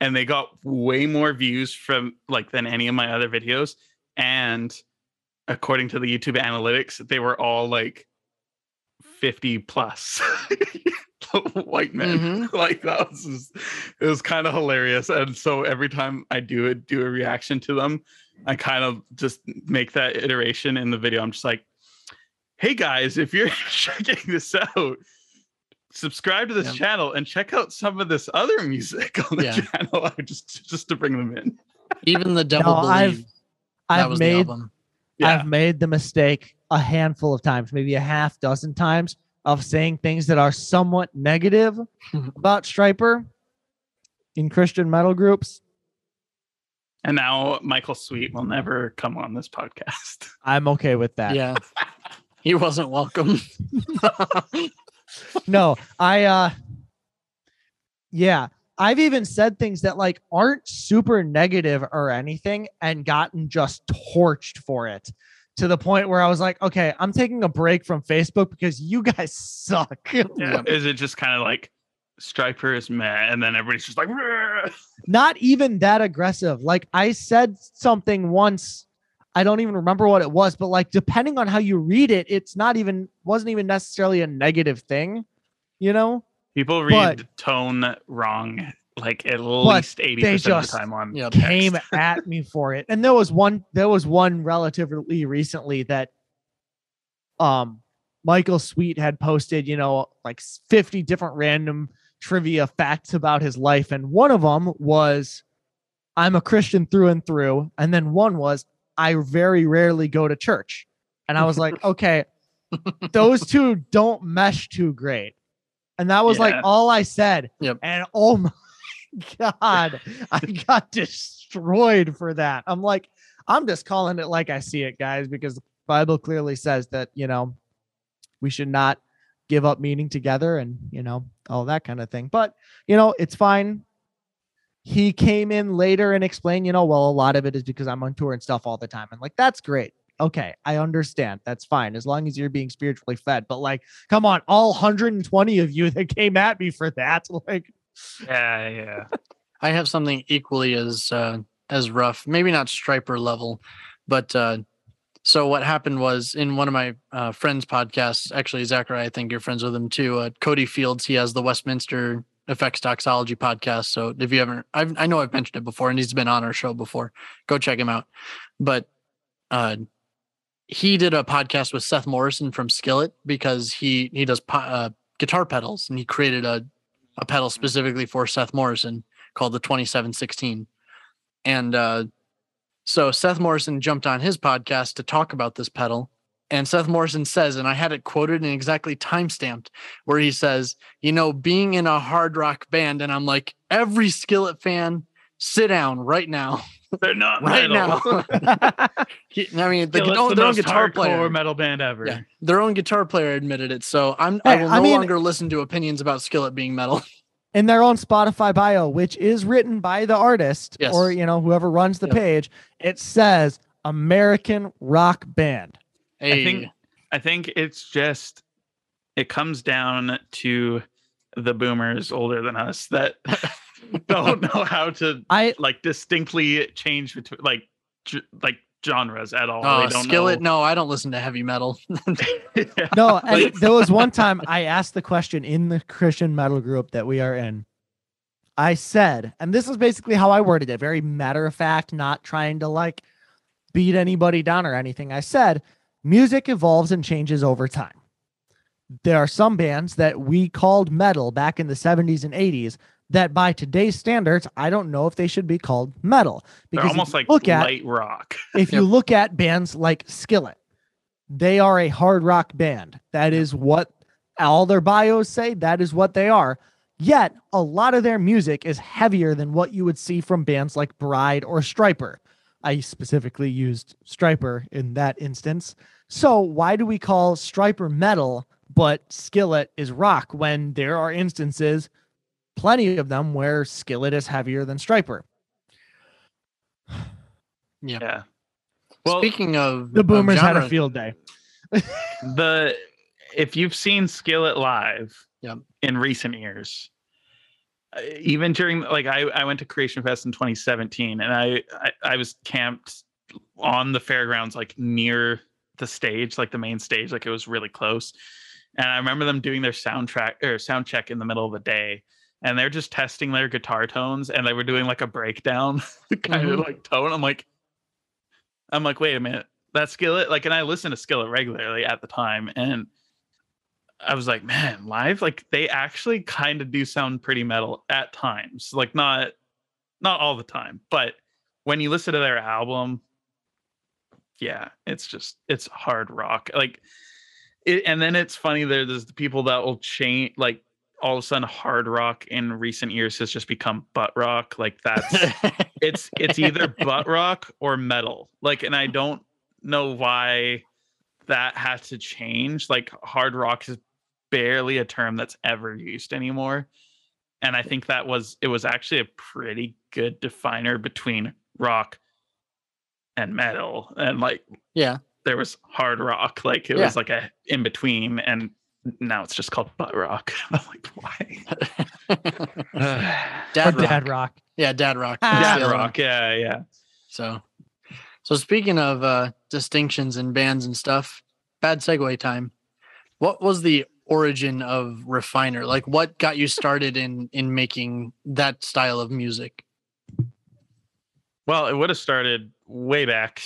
and they got way more views from like than any of my other videos. And according to the YouTube analytics, they were all like 50 plus white men. Mhm. Like that was just- it was kind of hilarious. And so every time I do it, do a reaction to them, I kind of just make that iteration in the video. I'm just like, hey guys, if you're checking this out, subscribe to this Yeah. channel and check out some of this other music on the Yeah. channel just just to bring them in. Even the devil No, I've- that I've was the made album. Yeah. I've made the mistake a handful of times, maybe a half dozen times, of saying things that are somewhat negative about Stryper in Christian metal groups. And now Michael Sweet will never come on this podcast. I'm okay with that. Yeah. he wasn't welcome. no, I uh yeah, I've even said things that like aren't super negative or anything and gotten just torched for it to the point where I was like, okay, I'm taking a break from Facebook because you guys suck. Yeah. Is it just kind of like Stryper is meh, and then everybody's just like, "Rrr." Not even that aggressive. Like I said something once, I don't even remember what it was, but like depending on how you read it, it's not even wasn't even necessarily a negative thing, you know? People read But- tone wrong like at least 80% they of the time on Yeah. text. came at me for it. And there was one there was one relatively recently that um Michael Sweet had posted, you know, like 50 different random trivia facts about his life and one of them was I'm a Christian through and through and then one was I very rarely go to church. And I was like, okay, those two don't mesh too great. And that was like all I said. Yep. And oh my God, I got destroyed for that. I'm like, I'm just calling it like I see it, guys, because the Bible clearly says that, you know, we should not give up meeting together and, you know, all that kind of thing. But, you know, it's fine. He came in later and explained, you know, well, a lot of it is because I'm on tour and stuff all the time. And like, that's great. Okay, I understand. That's fine as long as you're being spiritually fed. But like, come on, all 120 of you that came at me for that, like, yeah yeah I have something equally as uh, as rough, maybe not Stryper level, but uh, so what happened was in one of my uh, friends' podcasts, actually Zachary, I think you're friends with him too. Uh, Cody Fields, he has the Westminster Effects Doxology podcast. So if you haven't, I've, I know I've mentioned it before, and he's been on our show before. Go check him out. But uh, he did a podcast with Seth Morrison from Skillet because he he does po- uh, guitar pedals, and he created a a pedal specifically for Seth Morrison called the 2716. And uh, So Seth Morrison jumped on his podcast to talk about this pedal. And Seth Morrison says, and I had it quoted and exactly time stamped, where he says, you know, being in a hard rock band, and I'm like, every Skillet fan, sit down right now. They're not Right metal. now. I mean, the, Skillet's own- the their own guitar hardcore player. metal band ever. Yeah, their own guitar player admitted it. So I'm I Hey, will I no mean- longer listen to opinions about Skillet being metal. in their own Spotify bio, which is written by the artist Yes. or you know whoever runs the Yep. page, it says American rock band. Hey, think- I think it's just it comes down to the boomers older than us that don't know how to I like distinctly change between like g- like genres at all. Uh, oh, they don't Skillet. know. No, I don't listen to heavy metal. Yeah. no, and there was one time I asked the question in the Christian metal group that we are in. I said, and this is basically how I worded it, very matter of fact, not trying to like beat anybody down or anything. I said, music evolves and changes over time. There are some bands that we called metal back in the 70s and 80s that by today's standards, I don't know if they should be called metal. Because They're almost like look at light rock. if you look at bands like Skillet, they are a hard rock band. That is what all their bios say. That is what they are. Yet, a lot of their music is heavier than what you would see from bands like Bride or Stryper. I specifically used Stryper in that instance. So, why do we call Stryper metal, but Skillet is rock when there are instances, plenty of them, where Skillet is heavier than Stryper? Yeah. Well, Speaking of The of boomers had a field day. the if you've seen Skillet live Yep. in recent years, uh, even during like I, I went to Creation Fest in 2017 and I, I I was camped on the fairgrounds like near the stage, like the main stage, like it was really close. And I remember them doing their soundtrack or sound check in the middle of the day. And they're just testing their guitar tones and they were doing like a breakdown kind of Mhm. like tone. I'm like, I'm like, wait a minute, that skillet, like, and I listened to skillet regularly at the time, and I was like, man, live, like they actually kind of do sound pretty metal at times. Like not not all the time, but when you listen to their album, yeah, it's just it's hard rock. Like it, and then it's funny there, there's the people that will change like all of a sudden hard rock in recent years has just become butt rock. Like that's it's it's either butt rock or metal. Like, and I don't know why that had to change. Like, hard rock is barely a term that's ever used anymore. And I think that was it was actually a pretty good definer between rock and metal. And like yeah. there was hard rock, like it Yeah. was like a in between, and now it's just called butt rock. I'm like, why? Dad rock. dad rock. Yeah, dad rock. Dad the other one. rock, yeah, yeah. So, so speaking of uh, distinctions in bands and stuff, bad segue time. What was the origin of Refiner? Like, what got you started in in making that style of music? Well, it would have started way back,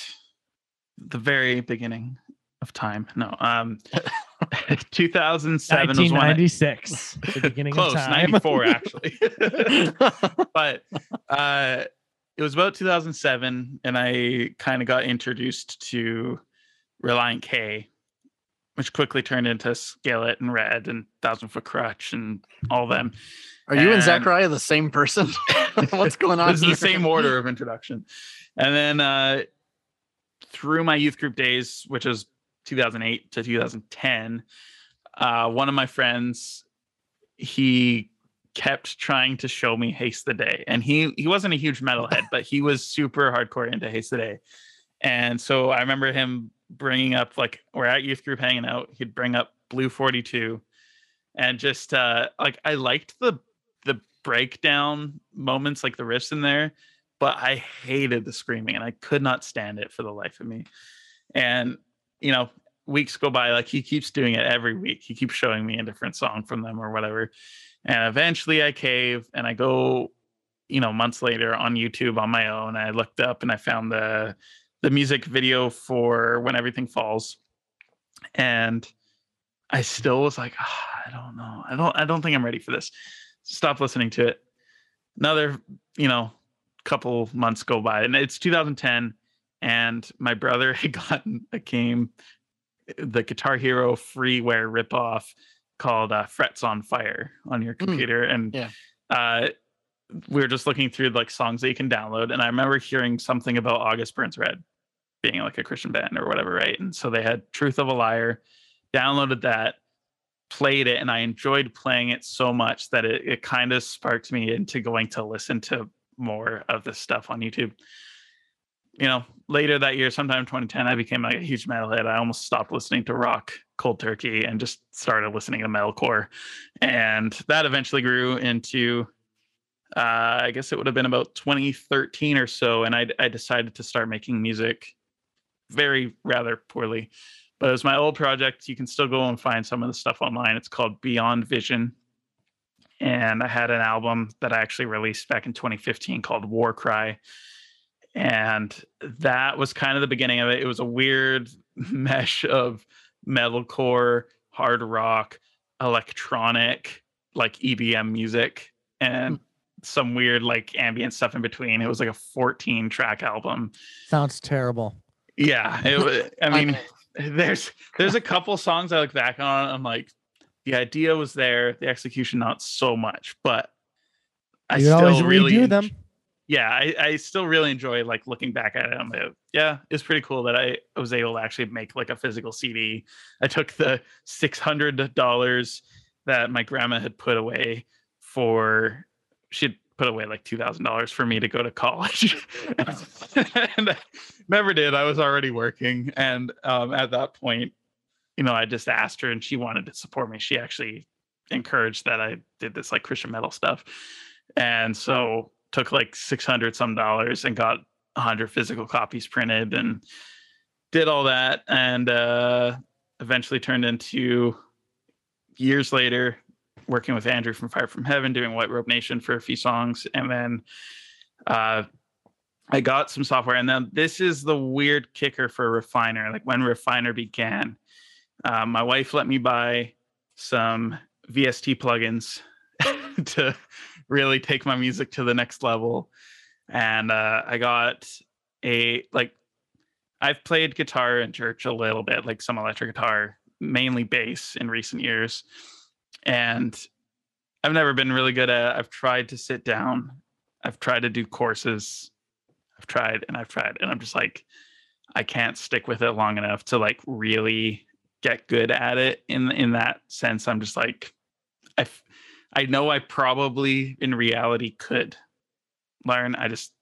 the very beginning of time. No, um, 2007 was when I, the beginning close, of time. 94 actually. but uh, it was about 2007, and I kind of got introduced to Relient K, which quickly turned into Skillet and Red and Thousand Foot Crutch and all them. Are you and And- Zachariah the same person? What's going on? This is the same order of introduction. And then uh, through my youth group days, which was 2008 to 2010, uh, one of my friends, he kept trying to show me Haste the Day. And he he wasn't a huge metalhead, but he was super hardcore into Haste the Day. And so I remember him bringing up like we're at youth group hanging out. He'd bring up Blue 42 and just uh like I liked the the breakdown moments like the riffs in there but i hated the screaming and i could not stand it for the life of me and you know weeks go by like he keeps doing it every week. He keeps showing me a different song from them or whatever. And eventually i cave and i go you know months later on youtube on my own. I looked up and i found the the music video for when everything falls. And i still was like "Ah, i don't know. I don't i don't think i'm ready for this. Stop listening to it. Another you know couple months go by. And it's 2010 and my brother had gotten a game, the Guitar Hero freeware ripoff called uh, Frets on Fire on your Mm, computer, and yeah. uh, we were just looking through like songs that you can download, and I remember hearing something about August Burns Red being like a Christian band or whatever, right? And so they had Truth of a Liar, downloaded that, played it, and I enjoyed playing it so much that it, it kind of sparked me into going to listen to more of this stuff on YouTube. You know, later that year, sometime 2010, I became like a huge metalhead. I almost stopped listening to rock cold turkey and just started listening to metalcore. And that eventually grew into uh, I guess it would have been about 2013 or so, and I, I decided to start making music very rather poorly. But it was my old project. You can still go and find some of the stuff online. It's called Beyond Vision. And I had an album that I actually released back in 2015 called War Cry. And that was kind of the beginning of it. It was a weird mesh of metalcore, hard rock, electronic, like EBM music, and hmm. some weird like ambient stuff in between. It was like a 14 track album. Sounds terrible. Yeah, it was. I mean, there's there's a couple songs I look back on. I'm like, the idea was there, the execution not so much, but I you still always really redo them. Yeah, I, I still really enjoy like looking back at it. I'm like, yeah, it's pretty cool that I was able to actually make like a physical CD. I took the six hundred dollars that my grandma had put away for she'd put away like two thousand dollars for me to go to college, and I never did. I was already working, and um, at that point, you know, I just asked her, and she wanted to support me. She actually encouraged that I did this like Christian metal stuff, and so took like six hundred some dollars and got hundred physical copies printed and did all that, and uh, eventually turned into years later working with Andrew from Fire from Heaven, doing White Robe Nation for a few songs, and then uh, I got some software. And then this is the weird kicker for Refiner. Like when Refiner began, uh, my wife let me buy some VST plugins to really take my music to the next level, and uh, I got a like. I've played guitar in church a little bit, like some electric guitar, mainly bass in recent years and I've never been really good at. I've tried to sit down. I've tried to do courses. I've tried and I've tried and I'm just like I can't stick with it long enough to like really get good at it in in that sense. I'm just like I I know I probably in reality could learn. I just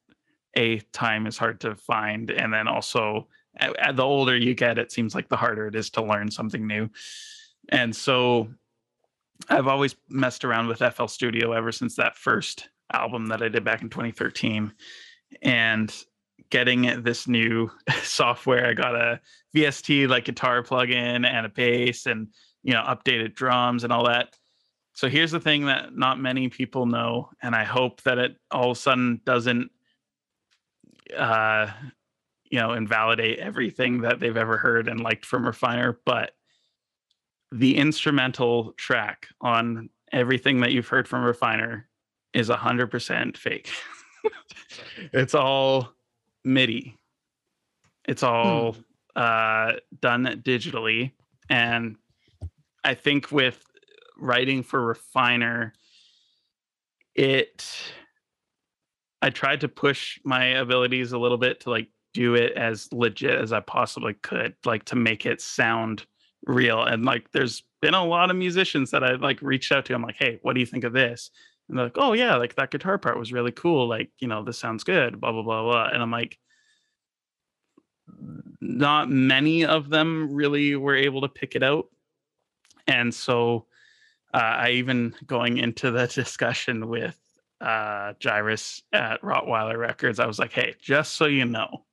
a time is hard to find and then also the older you get it seems like the harder it is to learn something new. And so I've always messed around with FL Studio ever since that first album that I did back in 2013. And getting this new software, I got a VST like guitar plugin and a bass and you know updated drums and all that. So here's the thing that not many people know, and I hope that it all of a sudden doesn't uh you know invalidate everything that they've ever heard and liked from Refiner, but the instrumental track on everything that you've heard from Refiner is 100% fake. it's all MIDI. It's all uh, done digitally. And I think with writing for Refiner, it, I tried to push my abilities a little bit to like do it as legit as I possibly could, like to make it sound real and like there's been a lot of musicians that i like reached out to i'm like hey what do you think of this? And they're like oh yeah like that guitar part was really cool like you know this sounds good blah blah blah blah and i'm like not many of them really were able to pick it out and so i even going into the discussion with uh gyrus at rottweiler records i was like hey just so you know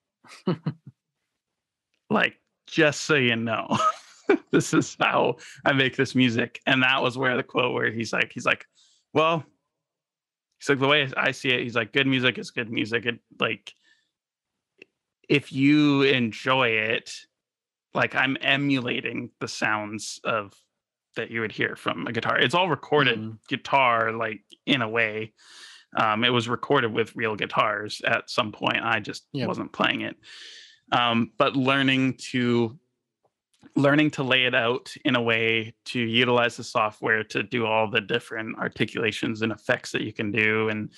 like just so you know this is how I make this music. And that was where the quote where he's like, he's like, well, he's like, the way I see it, he's like, good music is good music. It like if you enjoy it, like I'm emulating the sounds of that you would hear from a guitar. It's all recorded Mhm. guitar, like in a way. Um, it was recorded with real guitars at some point. I just Yep. wasn't playing it. um, but learning to learning to lay it out in a way to utilize the software to do all the different articulations and effects that you can do and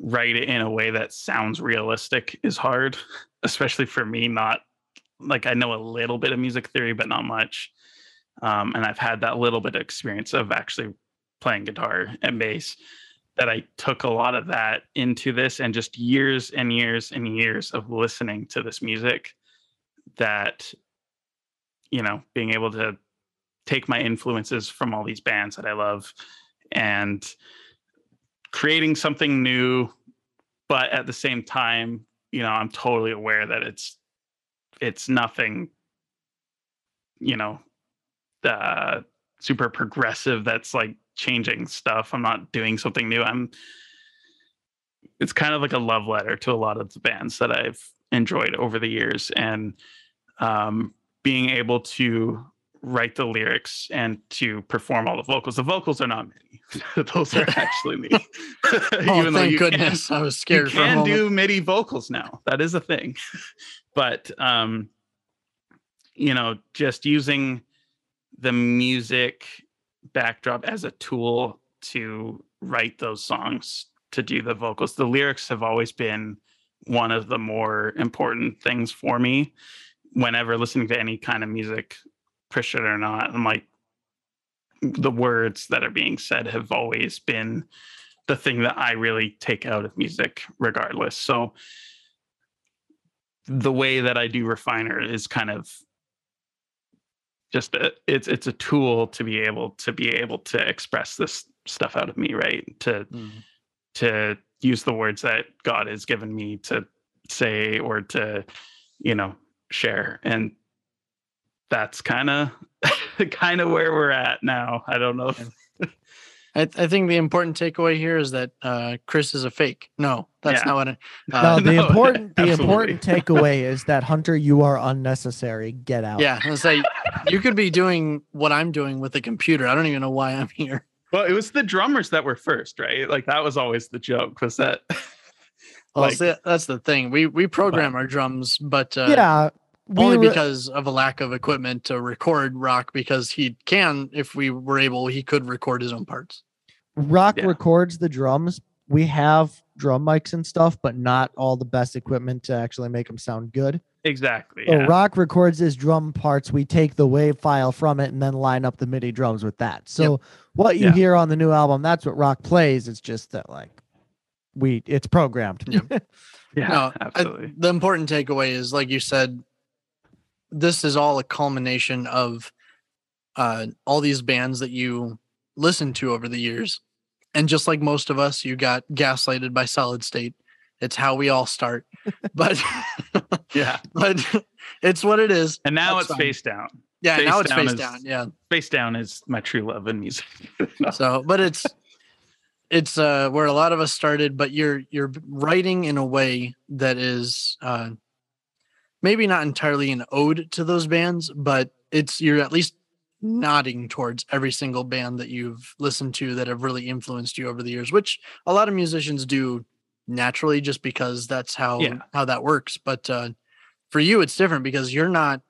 write it in a way that sounds realistic is hard especially for me not like i know a little bit of music theory but not much um, and i've had that little bit of experience of actually playing guitar and bass that i took a lot of that into this and just years and years and years of listening to this music that you know being able to take my influences from all these bands that i love and creating something new but at the same time you know i'm totally aware that it's it's nothing you know uh super progressive that's like changing stuff i'm not doing something new i'm it's kind of like a love letter to a lot of the bands that i've enjoyed over the years and um being able to write the lyrics and to perform all the vocals. The vocals are not MIDI; those are actually me. oh, thank goodness! Can, I was scared. You can do MIDI vocals now. That is a thing, but um, you know, just using the music backdrop as a tool to write those songs to do the vocals. The lyrics have always been one of the more important things for me whenever listening to any kind of music, Christian or not, I'm like, the words that are being said have always been the thing that I really take out of music, regardless. So the way that I do refiner is kind of just a, it's it's a tool to be able to be able to express this stuff out of me, right? To mm. to use the words that God has given me to say or to you know share and that's kind of kind of where we're at now i don't know if, I, I, think the important takeaway here is that uh, Chris is a fake. No, that's yeah. not what. It, uh, no, the no, important the important takeaway is that Hunter, you are unnecessary. Get out. Yeah, I say you could be doing what I'm doing with a computer. I don't even know why I'm here. Well, it was the drummers that were first, right? Like that was always the joke. Was that well, like, that's the thing. We we program but, our drums, but uh, yeah, only re- because of a lack of equipment to record rock. Because he can, if we were able, he could record his own parts. Rock yeah. records the drums. We have drum mics and stuff, but not all the best equipment to actually make them sound good. Exactly. So yeah. Rock records his drum parts. We take the wave file from it and then line up the MIDI drums with that. So yep. what you yeah. hear on the new album, that's what Rock plays. It's just that like we it's programmed. yeah, yeah no, absolutely. I, the important takeaway is, like you said, this is all a culmination of uh, all these bands that you listened to over the years, and just like most of us, you got gaslighted by Solid State. It's how we all start, but yeah, but it's what it is. And now That's it's fine. Facedown. Yeah, face now it's face is, down. Yeah, Facedown is my true love in music. no. So, but it's it's uh where a lot of us started but you're you're writing in a way that is uh maybe not entirely an ode to those bands but it's you're at least nodding towards every single band that you've listened to that have really influenced you over the years which a lot of musicians do naturally just because that's how yeah. how that works but uh for you it's different because you're not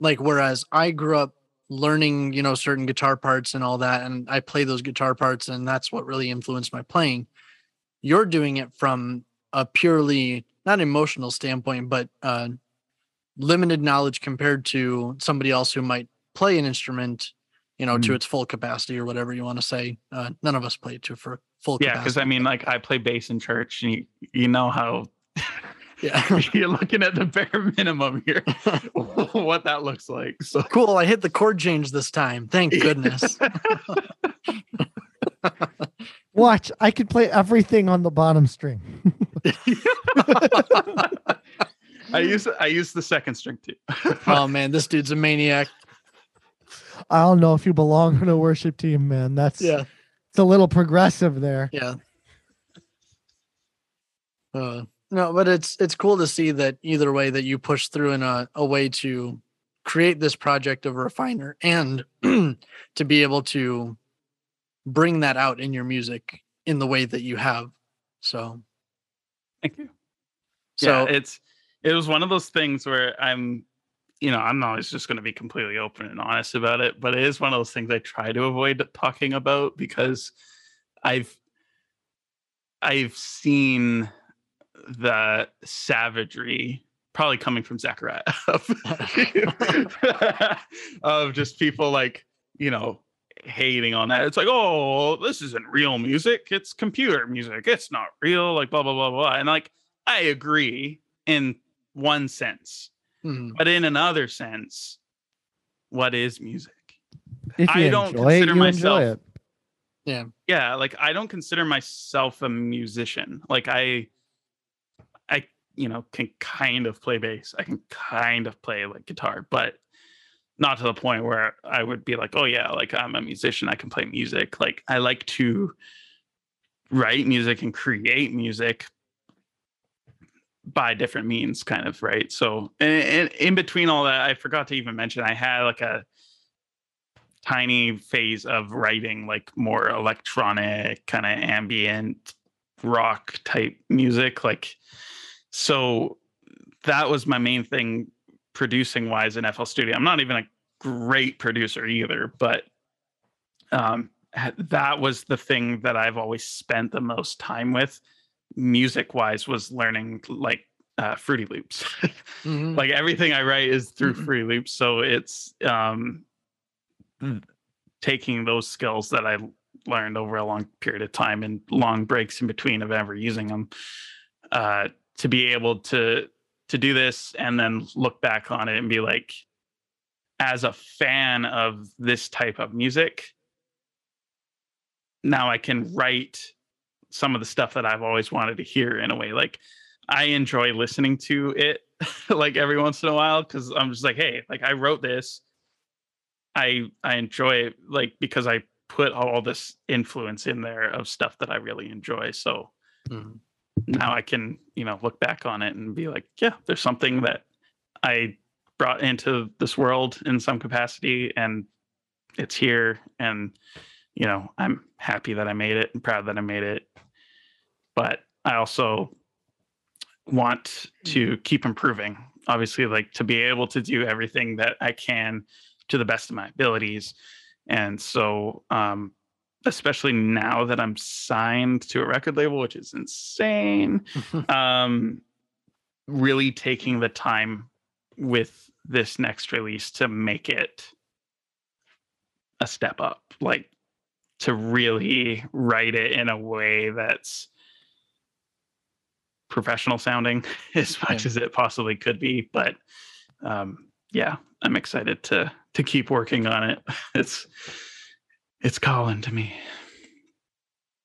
like whereas i grew up learning, you know, certain guitar parts and all that. And I play those guitar parts, and that's what really influenced my playing. You're doing it from a purely not emotional standpoint, but uh, limited knowledge compared to somebody else who might play an instrument, you know, mm. to its full capacity or whatever you want to say. Uh, none of us play it to for full. Yeah, because I mean, like I play bass in church, and you, you know how yeah. You're looking at the bare minimum here, what that looks like. So cool. I hit the chord change this time. Thank goodness. Watch, I could play everything on the bottom string. I use I use the second string too. oh man, this dude's a maniac. I don't know if you belong in a worship team, man. That's yeah. It's a little progressive there. Yeah. Uh, no, but it's it's cool to see that either way that you push through in a, a way to create this project of refiner and to be able to bring that out in your music in the way that you have. So thank you. So yeah, it's it was one of those things where I'm, you know, I'm always just going to be completely open and honest about it, but it is one of those things I try to avoid talking about because I've I've seen the savagery probably coming from Zachariah of, of just people like, you know, hating on that. It's like, oh, this isn't real music. It's computer music. It's not real. Like blah blah blah blah. And like, I agree in one sense, Mhm. but in another sense, what is music? If you I don't enjoy it, consider you myself- enjoy it. yeah like i don't consider myself a musician like i i you know can kind of play bass i can kind of play like guitar but not to the point where i would be like oh yeah like i'm a musician i can play music like i like to write music and create music by different means kind of right so and, and in between all that i forgot to even mention i had like a tiny phase of writing like more electronic kind of ambient rock type music like so that was my main thing producing wise in FL Studio. I'm not even a great producer either, but um that was the thing that I've always spent the most time with music wise was learning like uh, Fruity Loops. Mhm. like everything I write is through Mhm. Fruity Loops, so it's um taking those skills that I learned over a long period of time and long breaks in between of ever using them uh to be able to to do this and then look back on it and be like as a fan of this type of music now I can write some of the stuff that I've always wanted to hear in a way like I enjoy listening to it like every once in a while because I'm just like, hey, like I wrote this. I I enjoy it like because I put all this influence in there of stuff that I really enjoy. So Mhm. now I can, you know, look back on it and be like, yeah, there's something that I brought into this world in some capacity and it's here and you know, I'm happy that I made it and proud that I made it. But I also want to keep improving. Obviously, like to be able to do everything that I can to the best of my abilities. And so, um, especially now that I'm signed to a record label, which is insane, um, really taking the time with this next release to make it a step up, like to really write it in a way that's professional sounding as much Yeah. as it possibly could be but um yeah i'm excited to to keep working on it. It's it's calling to me.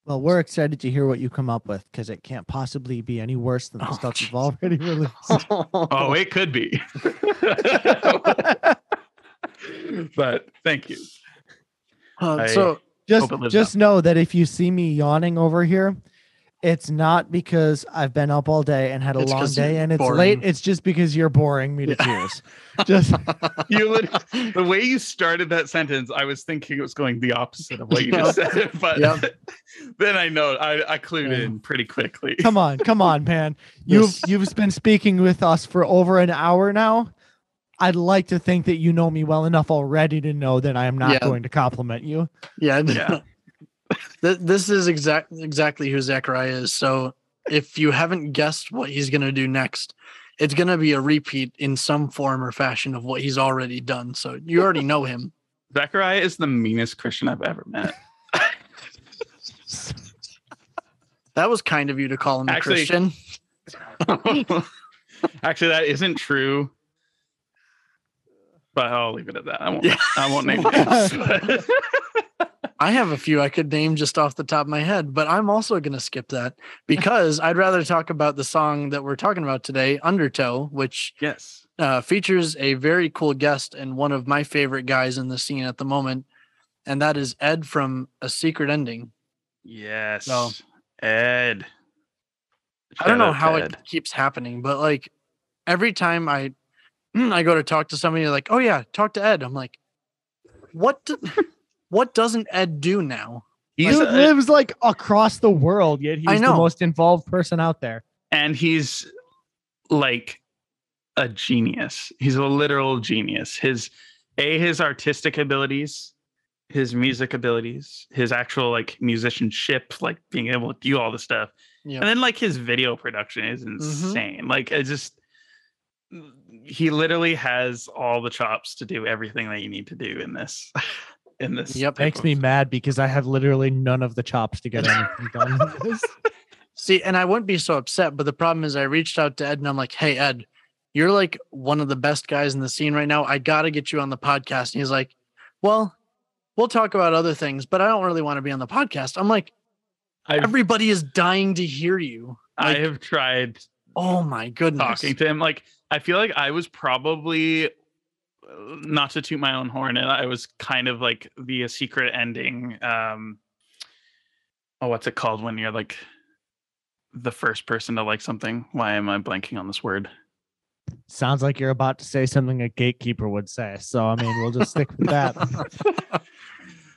Well, we're excited to hear what you come up with because it can't possibly be any worse than the Oh, stuff you've already released. oh it could be. But thank you. Uh, so just Hope it lives just know that if you see me yawning over here, it's not because I've been up all day and had a It's long day and it's boring. late. It's just because you're boring me to tears. Just you the way you started that sentence i was thinking it was going the opposite of what you just said but Yep. then i know i i clued Yeah. in pretty quickly come on, come on, man. You've you've been speaking with us for over an hour now. I'd like to think that you know me well enough already to know that I am not Yeah. going to compliment you. yeah, Yeah. Th- this is exact exactly who Zachariah is. So if you haven't guessed what he's gonna do next, it's gonna be a repeat in some form or fashion of what he's already done. So you already know him. Zachariah is the meanest Christian I've ever met. That was kind of you to call him a Actually- Christian. Actually, that isn't true. But I'll leave it at that. I won't. Yeah. I won't name names. I have a few I could name just off the top of my head, but I'm also going to skip that because I'd rather talk about the song that we're talking about today, Undertow, which yes. uh, features a very cool guest and one of my favorite guys in the scene at the moment, and that is Ed from A Secret Ending. Yes. So- Ed. I don't know how to it keeps happening, but like every time I I go to talk to somebody, like, "Oh yeah, talk to Ed." I'm like, "What? do- what doesn't Ed do now?" He Dude a- lives like across the world, yet he's I the most involved person out there. and he's like a genius. He's a literal genius. His a his artistic abilities, his music abilities, his actual like musicianship, like being able to do all the stuff, Yeah. and then like his video production is mm-hmm. insane. Like I just he literally has all the chops to do everything that you need to do in this. In this, Yep. Makes me mad because I have literally none of the chops to get anything done. this. See, and I wouldn't be so upset, but the problem is I reached out to Ed and I'm like, hey, Ed, you're like one of the best guys in the scene right now. I got to get you on the podcast. And he's like, well, we'll talk about other things, but I don't really want to be on the podcast. I'm like, I've, everybody is dying to hear you. I have tried oh my goodness. talking to him. Like I feel like I was probably not to toot my own horn, and I was kind of like the secret ending. Um, oh, what's it called when you're like the first person to like something? Why am I blanking on this word? Sounds like you're about to say something a gatekeeper would say. So I mean, we'll just stick with that.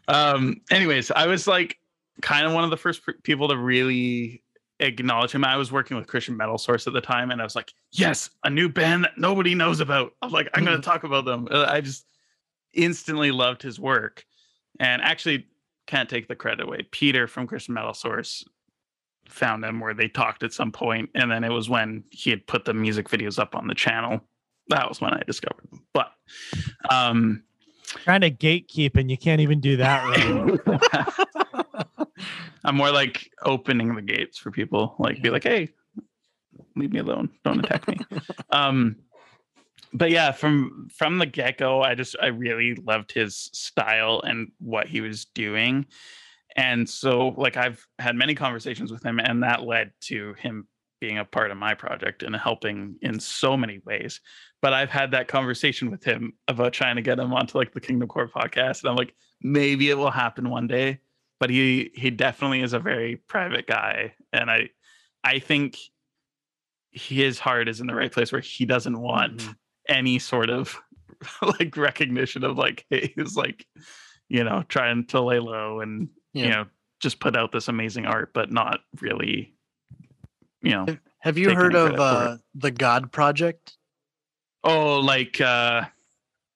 um anyways i was like kind of one of the first people to really acknowledge him. I was working with christian metal source at the time and i was like yes a new band that nobody knows about. I'm like i'm going to talk about them. Uh, i just instantly loved his work. And actually can't take the credit away. Peter from christian metal source found them where they talked at some point and then it was when he had put the music videos up on the channel. That was when i discovered them. But um Trying to gatekeep and you can't even do that right. I'm more like opening the gates for people, like be like, hey, leave me alone, don't attack me. um, but yeah, from from the get go, I just I really loved his style and what he was doing, and so like I've had many conversations with him, and that led to him being a part of my project and helping in so many ways. But I've had that conversation with him about trying to get him onto like the Kingdom Core podcast, and I'm like, maybe it will happen one day. But he he definitely is a very private guy, and I I think his heart is in the right place where he doesn't want Mhm. any sort of like recognition of like hey, he's like you know trying to lay low and you know just put out this amazing art but not really you know Have you heard of uh, the God Project? oh like uh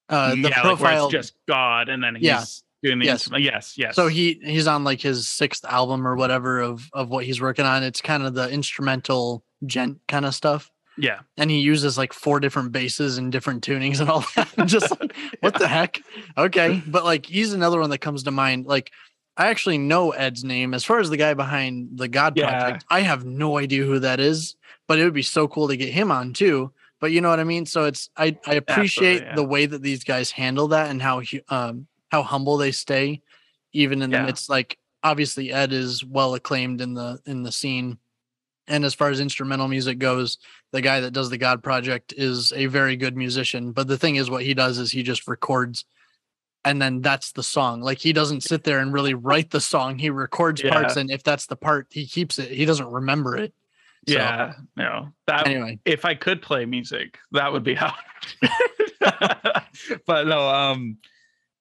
Uh, the yeah like profile. it's just god and then he's Yeah. Doing the Yes. instrument. yes yes So he he's on like his sixth album or whatever of of what he's working on. It's kind of the instrumental djent kind of stuff. yeah and he uses like four different basses and different tunings and all that. Just like, what the heck? Okay, but like he's another one that comes to mind. Like I actually know Ed's name as far as the guy behind the God Yeah. Project. I have no idea who that is, but it would be so cool to get him on too. But you know what I mean. So it's I I appreciate yeah. the way that these guys handle that and how um how humble they stay, even in the midst. Like obviously Ed is well acclaimed in the in the scene. And as far as instrumental music goes, the guy that does the God Project is a very good musician. But the thing is, what he does is he just records, and then that's the song. Like he doesn't sit there and really write the song. He records parts, and if that's the part, he keeps it. He doesn't remember it. So, yeah no that Anyway, if I could play music, that would be how. but no, um,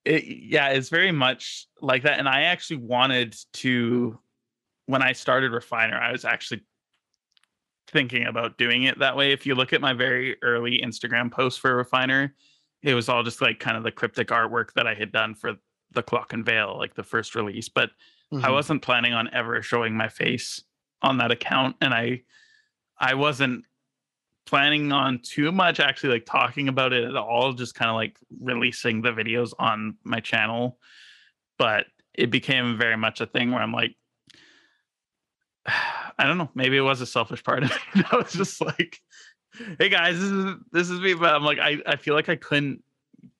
it, yeah, it's very much like that. And I actually wanted to, when I started Refiner, I was actually thinking about doing it that way. If you look at my very early Instagram post for Refiner, it was all just like kind of the cryptic artwork that I had done for the Clock and Veil, like the first release. But I mhm. wasn't planning on ever showing my face on that account and I I wasn't planning on too much actually like talking about it at all just kind of like releasing the videos on my channel. But it became very much a thing where I'm like I don't know maybe it was a selfish part of me I was just like hey guys this is this is me but I'm like I I feel like I couldn't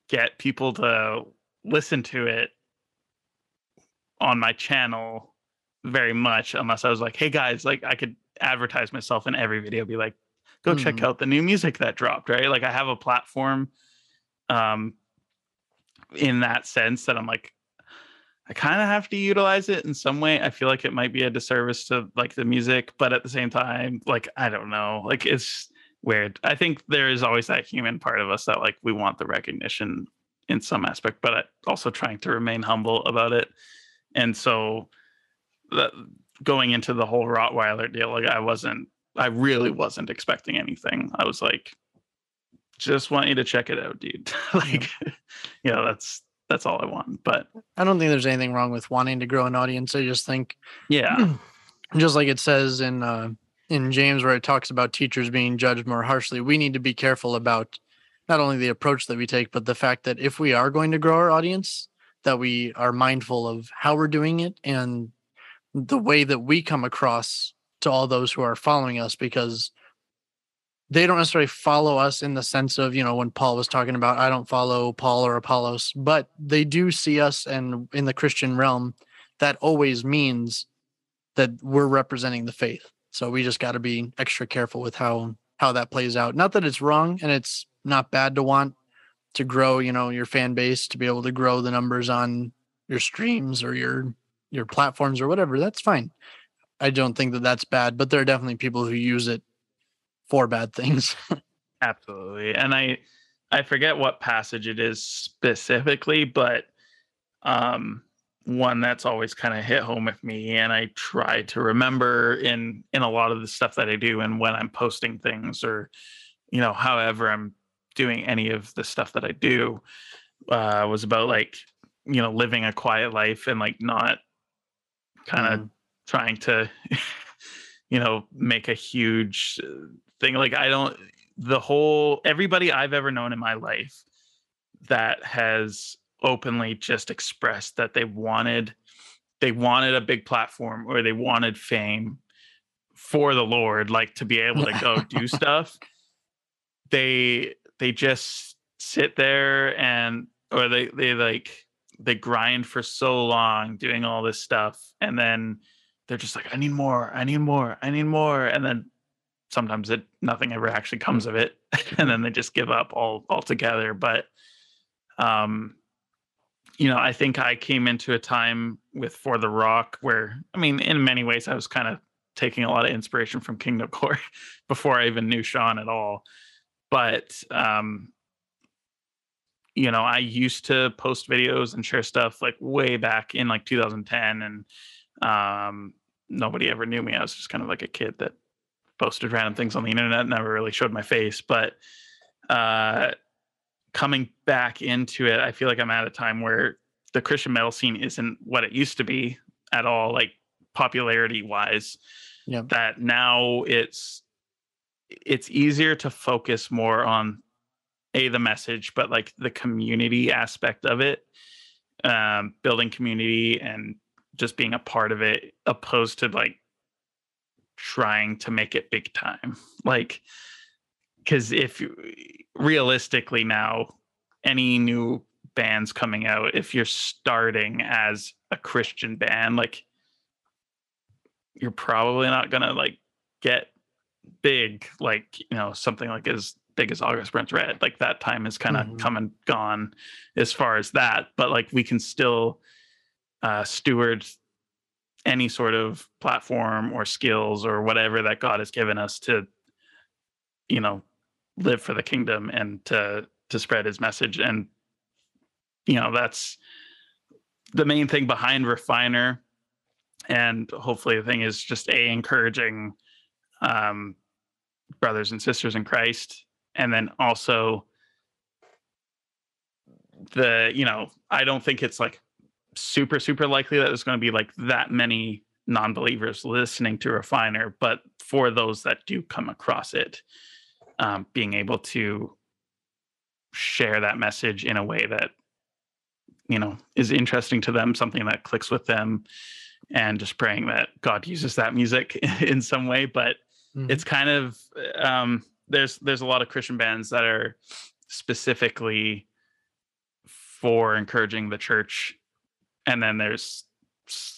get people to listen to it on my channel very much unless I was like, hey guys, like I could advertise myself in every video, be like, go check Mhm. out the new music that dropped, right? Like I have a platform um in that sense that I'm like, I kind of have to utilize it in some way. I feel like it might be a disservice to like the music, but at the same time, like I don't know, like it's weird. I think there is always that human part of us that like we want the recognition in some aspect, but also trying to remain humble about it. And so the, going into the whole Rottweiler deal, like I wasn't, I really wasn't expecting anything. I was like, just want you to check it out, dude. like, you know, that's that's all I want. But I don't think there's anything wrong with wanting to grow an audience. I just think yeah, just like it says in uh, in James where it talks about teachers being judged more harshly, we need to be careful about not only the approach that we take, but the fact that if we are going to grow our audience, that we are mindful of how we're doing it and the way that we come across to all those who are following us because they don't necessarily follow us in the sense of you know when paul was talking about i don't follow paul or apollos but they do see us and in the christian realm that always means that we're representing the faith. So we just got to be extra careful with how how that plays out. Not that it's wrong and it's not bad to want to grow you know your fan base to be able to grow the numbers on your streams or your your platforms or whatever. That's fine i don't think that that's bad but there are definitely people who use it for bad things absolutely. And I I forget what passage it is specifically, but um one that's always kind of hit home with me and I try to remember in in a lot of the stuff that I do and when I'm posting things or you know however I'm doing any of the stuff that I do uh was about like you know living a quiet life and like not kind of Mhm. Trying to you know make a huge uh, thing like i don't the whole everybody i've ever known in my life that has openly just expressed that they wanted they wanted a big platform or they wanted fame for the lord like to be able to go do stuff they they just sit there and or they they like they grind for so long doing all this stuff and then they're just like i need more i need more i need more and then sometimes it nothing ever actually comes of it and then they just give up all altogether but um you know i think i came into a time with for the rock where i mean in many ways i was kind of taking a lot of inspiration from kingdom core before i even knew sean at all but um you know i used to post videos and share stuff like way back in like 2010 and um nobody ever knew me. I was just kind of like a kid that posted random things on the internet never really showed my face but uh coming back into it i feel like i'm at a time where the christian metal scene isn't what it used to be at all like popularity wise yeah. That now it's it's easier to focus more on a the message but like the community aspect of it um building community and just being a part of it opposed to like trying to make it big time like because if realistically now any new bands coming out if you're starting as a christian band like you're probably not gonna like get big like you know something like as big as august burns red like that time is kind of Mhm. come and gone as far as that but like we can still uh steward any sort of platform or skills or whatever that god has given us to you know live for the kingdom and to to spread his message. And you know that's the main thing behind refiner. And hopefully the thing is just a encouraging um brothers and sisters in christ. And then also the you know i don't think it's like super super likely that there's going to be like that many non-believers listening to refiner but for those that do come across it um, being able to share that message in a way that you know is interesting to them something that clicks with them and just praying that god uses that music in some way but Mhm. it's kind of um there's there's a lot of christian bands that are specifically for encouraging the church and then there's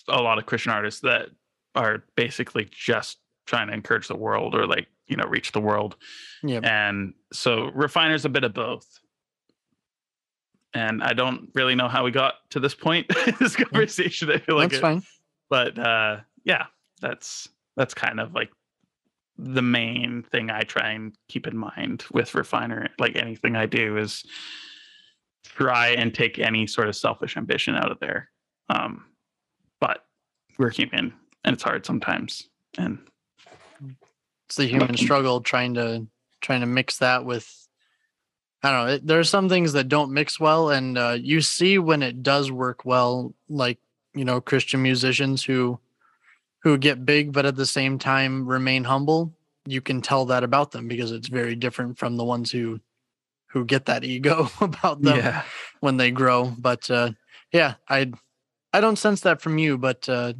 a lot of christian artists that are basically just trying to encourage the world or like you know reach the world. Yeah. And so refiner's a bit of both. And i don't really know how we got to this point in this conversation i feel like that's it- fine. but uh yeah that's that's kind of like the main thing i try and keep in mind with refiner like anything i do is try and take any sort of selfish ambition out of there um but we're human and it's hard sometimes and it's the human struggle trying to trying to mix that with I don't know. It, there are some things that don't mix well, and uh, you see when it does work well, like you know Christian musicians who who get big, but at the same time remain humble. You can tell that about them because it's very different from the ones who who get that ego about them Yeah. when they grow. But uh, yeah, I I don't sense that from you, but uh,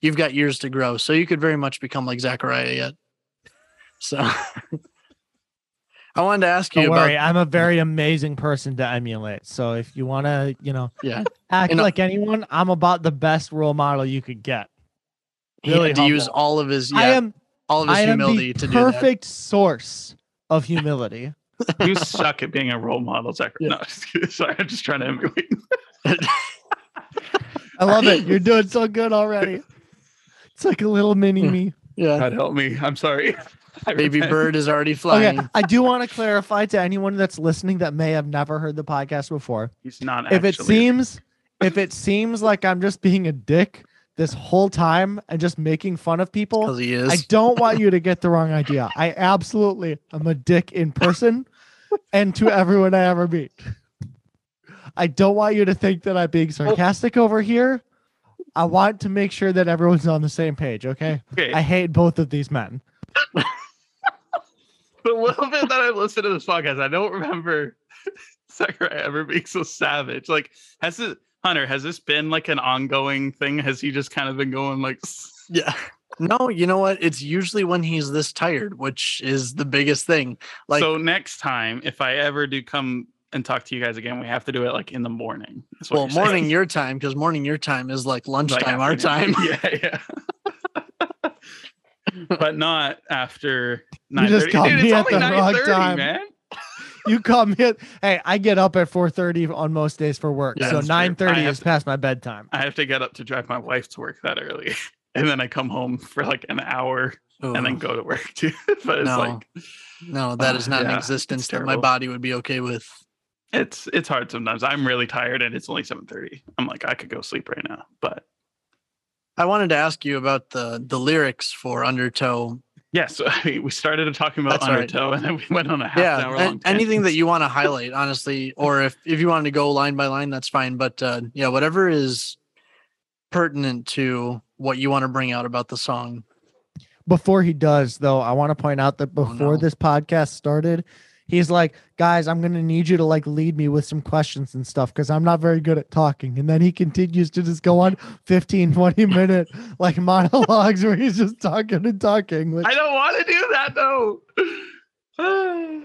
you've got years to grow, so you could very much become like Zachariah yet. So I wanted to ask you Don't about worry, I'm a very amazing person to emulate. So if you want to, you know, yeah, act And, uh, like anyone, I'm about the best role model you could get. he Really had to use all of his yeah, I am all of his I am humility the to do that. perfect source of humility. You suck at being a role model, Zach. Yeah. No, just sorry. I'm just trying to emulate. I love it. You're doing so good already. It's like a little mini me. Yeah, God help me. I'm sorry. I baby repent. bird is already flying. Okay, I do want to clarify to anyone that's listening that may have never heard the podcast before. He's not. If it seems if it seems like I'm just being a dick this whole time and just making fun of people, Because he is. I don't want you to get the wrong idea. I absolutely am a dick in person and to everyone I ever meet. I don't want you to think that I'm being sarcastic over here. I want to make sure that everyone's on the same page, okay? okay, I hate both of these men. the little bit that I've listened to this podcast, I don't remember Zachariah ever being so savage. Like, has it, Hunter? Has this been like an ongoing thing? Has he just kind of been going like? yeah. No, you know what? It's usually when he's this tired, which is the biggest thing. Like so next time, if I ever do come and talk to you guys again, we have to do it like in the morning. well, saying. morning your time, because morning your time is like Like lunchtime our time. Yeah, yeah. but not after You just thirty. Dude, me it's at only the wrong time. man. You come here. Hey, I get up at 4:30 on most days for work. Yeah, so. I 9:30 is to- past my bedtime. I have to get up to drive my wife to work that early, and then I come home for like an hour and then go to work too. but it's No, like no, that is uh, not yeah, an existence that my body would be okay with. It's it's hard sometimes. I'm really tired, and it's only seven thirty. I'm like I could go sleep right now, but I wanted to ask you about the the lyrics for Undertow. yes, I mean, we started talking about That's all right. Undertow, and then we went on a half an Yeah, hour an- long. anything that you want to highlight, honestly, or if if you wanted to go line by line, that's fine. But uh, yeah, whatever is pertinent to what you want to bring out about the song. Before he does, though, I want to point out that Oh, before no. this podcast started, he's like, "Guys, I'm going to need you to like lead me with some questions and stuff because I'm not very good at talking." And then he continues to just go on 15, 20 minute like monologues where he's just talking and talking. Which, I don't want to do that though.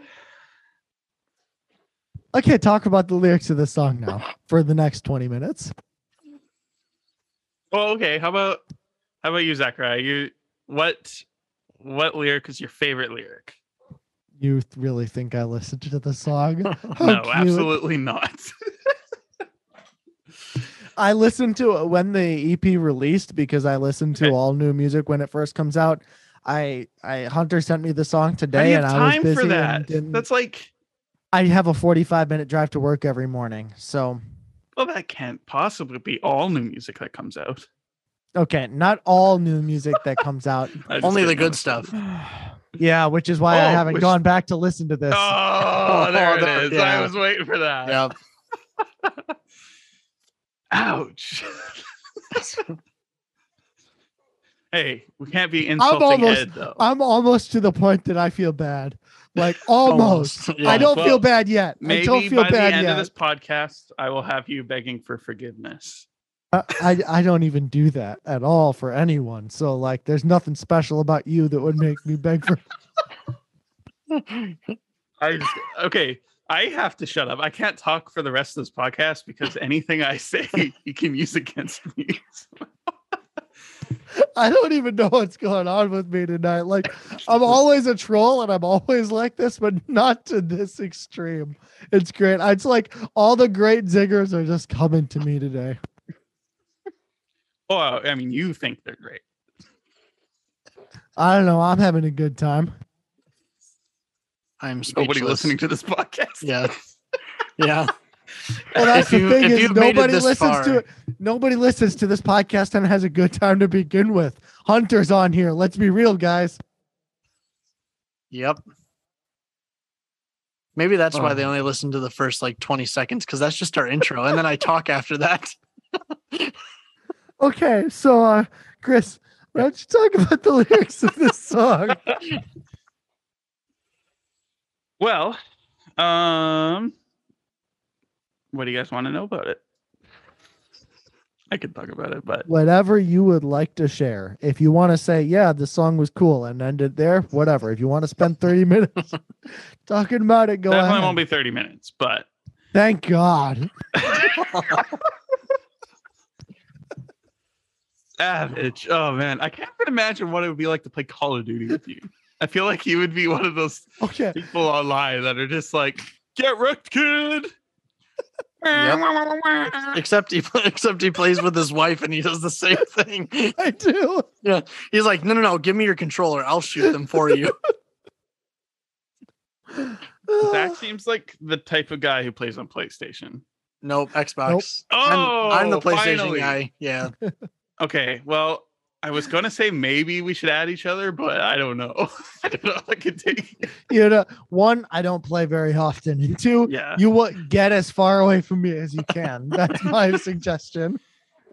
okay, talk about the lyrics of this song now for the next 20 minutes. well, okay. How about how about you, Zachariah? You what what lyric is your favorite lyric? You th- really think I listened to the song? No, absolutely not. I listened to it when the EP released because I listened to Okay. all new music when it first comes out. I I Hunter sent me the song today and have I was time busy for that? That's like I have a 45 minute drive to work every morning. So well, that can't possibly be all new music that comes out. okay, not all new music that comes out. Only the good stuff. yeah, which is why I Oh, haven't which- gone back to listen to this. Oh, there oh, there- it is. yeah. I was waiting for that. Yeah, Ouch. hey, we can't be insulting almost- Ed though. I'm almost to the point that I feel bad. Like almost. Almost, yeah. I don't Well, feel bad yet. I Maybe don't feel by the end yet. of this podcast, I will have you begging for forgiveness. I, I don't even do that at all for anyone. So like there's nothing special about you that would make me beg for I just, okay. I have to shut up. I can't talk for the rest of this podcast because anything I say you can use against me. I don't even know what's going on with me tonight. Like I'm always a troll and I'm always like this, but not to this extreme. It's great. It's like all the great zingers are just coming to me today. Well, I mean, you think they're great. I don't know. I'm having a good time. I'm Nobody listening to this podcast. Yeah, yeah. Well, that's If you- the thing if is you've made it nobody this listens far- to it. Nobody listens to this podcast and has a good time to begin with. Hunter's on here. Let's be real, guys. Yep. Maybe that's why Oh. they only listen to the first like 20 seconds because that's just our intro. And then I talk after that. Okay, so uh, Chris, why don't you talk about the lyrics of this song? Well, um, what do you guys want to know about it? I could talk about it, but Whatever you would like to share. If you want to say, yeah, the song was cool and end it there, whatever. If you want to spend 30 minutes talking about it, go definitely ahead. won't be 30 minutes. But Thank God. Savage. Oh man, I can't even imagine what it would be like to play Call of Duty with you. I feel like you would be one of those Okay. people online that are just like, "Get wrecked, kid." except he except he plays with his wife and he does the same thing. I do. Yeah. He's like, no, no, no, give me your controller. I'll shoot them for you. Zach seems like the type of guy who plays on PlayStation. nope, Xbox. Oh, I'm, I'm the PlayStation finally. guy. Yeah. Okay, well, I was gonna say maybe we should add each other, but I don't know. I don't know if I could take. you know, one, I don't play very often. And two, Yeah, you will get as far away from me as you can. That's my suggestion.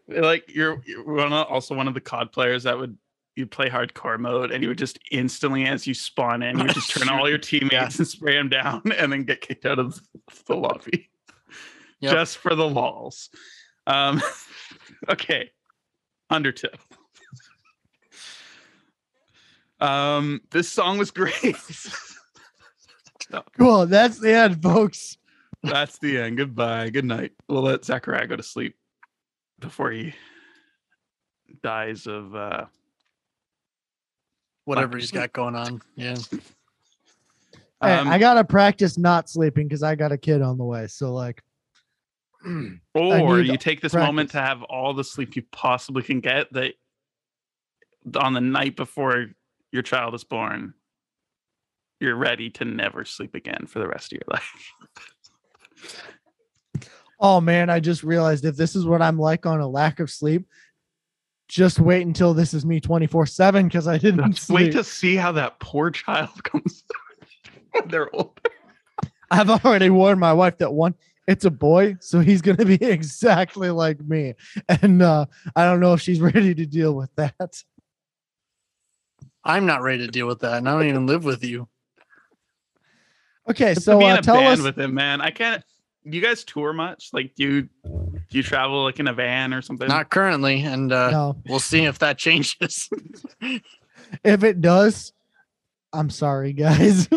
like you're, you're one of, also one of the COD players that would you play hardcore mode and you would just instantly as you spawn in, you would just turn all your teammates Yeah. and spray them down and then get kicked out of the lobby Yep. just for the walls. Um, okay, Undertow. Um, this song was great. Cool. That's the end, folks. That's the end. Goodbye. Good night. We'll let Zachariah go to sleep before he dies of uh Whatever he's got going on. Yeah. Hey, um, I gotta practice not sleeping because I got a kid on the way. So like or you take this moment to have all the sleep you possibly can get that on the night before your child is born you're ready to never sleep again for the rest of your life. Oh man, I just realized if this is what I'm like on a lack of sleep, just wait until this is me 24 7 because I didn't Just wait to see how that poor child comes when they're old I've already warned my wife that one, it's a boy, so he's gonna be exactly like me. And uh, I don't know if she's ready to deal with that. I'm not ready to deal with that. And I don't even live with you. Okay, so be in uh, a tell us with him man i can't you guys tour much like do you do you travel like in a van or something Not currently. And uh, no, we'll see if that changes. if it does, I'm sorry, guys.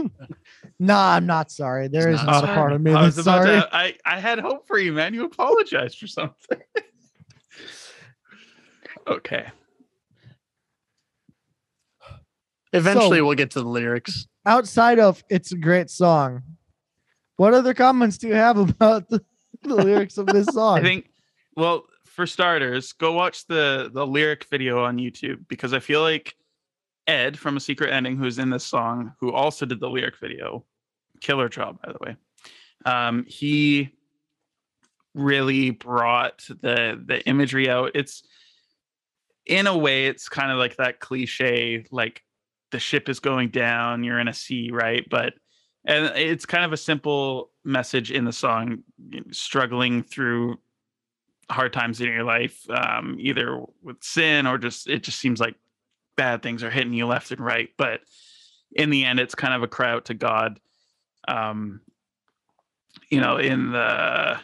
Nah, I'm not sorry. There is He's not not a part of me I was that's about sorry. to, I, I had hope for you, man. You apologized for something. okay. Eventually, So- we'll get to the lyrics. Outside of it's a great song, what other comments do you have about the, the lyrics of this song? I think well, for starters, go watch the the lyric video on YouTube because I feel like Ed from A Secret Ending, who's in this song, who also did the lyric video, killer job, by the way. Um, he really brought the the imagery out. It's in a way, it's kind of like that cliche, like the ship is going down, you're in a sea, right? But and it's kind of a simple message in the song, struggling through hard times in your life, um, either with sin or just it just seems like bad things are hitting you left and right. But in the end, it's kind of a cry out to God. Um, you know, in the,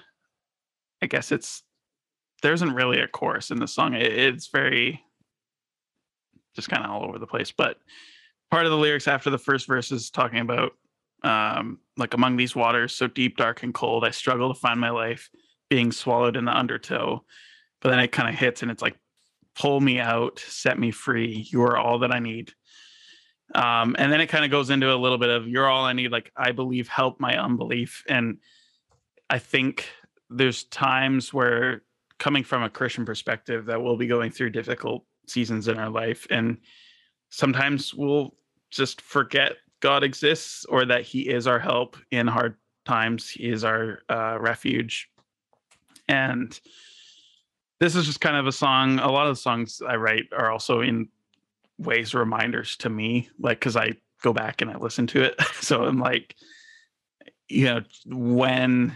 I guess it's there isn't really a chorus in the song. It, it's very just kind of all over the place. But part of the lyrics after the first verse is talking about um, like among these waters so deep, dark, and cold, I struggle to find my life being swallowed in the undertow. But then it kind of hits and it's like, pull me out, set me free. You are all that I need. Um, and then it kind of goes into a little bit of you're all I need, like I believe, help my unbelief. And I think there's times where coming from a Christian perspective that we'll be going through difficult seasons in our life. And sometimes we'll just forget God exists or that He is our help in hard times. He is our uh, refuge. And this is just kind of a song. A lot of the songs I write are also in ways reminders to me, like because I go back and I listen to it. so I'm like, you know when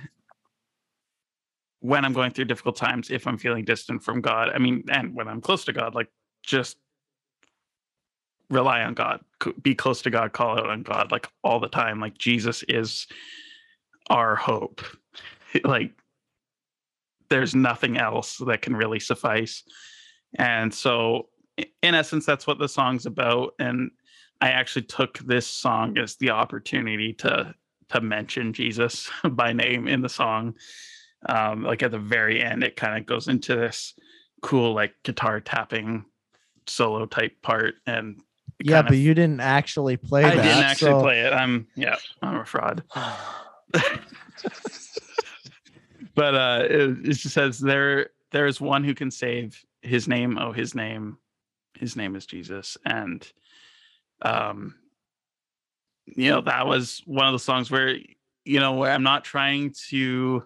when i'm going through difficult times if i'm feeling distant from god i mean and when i'm close to god like just rely on god be close to god call out on god like all the time. Like jesus is our hope. Like there's nothing else that can really suffice. And so in essence that's what the song's about and i actually took this song as the opportunity to to mention jesus by name in the song. Um like at the very end it kind of goes into this cool like guitar tapping solo type part and Yeah, but of- you didn't actually play i that. didn't actually so- play it. I'm yeah i'm a fraud. But uh it, it just says there there is one who can save his name oh his name his name is jesus and um you know that was one of the songs where you know where i'm not trying to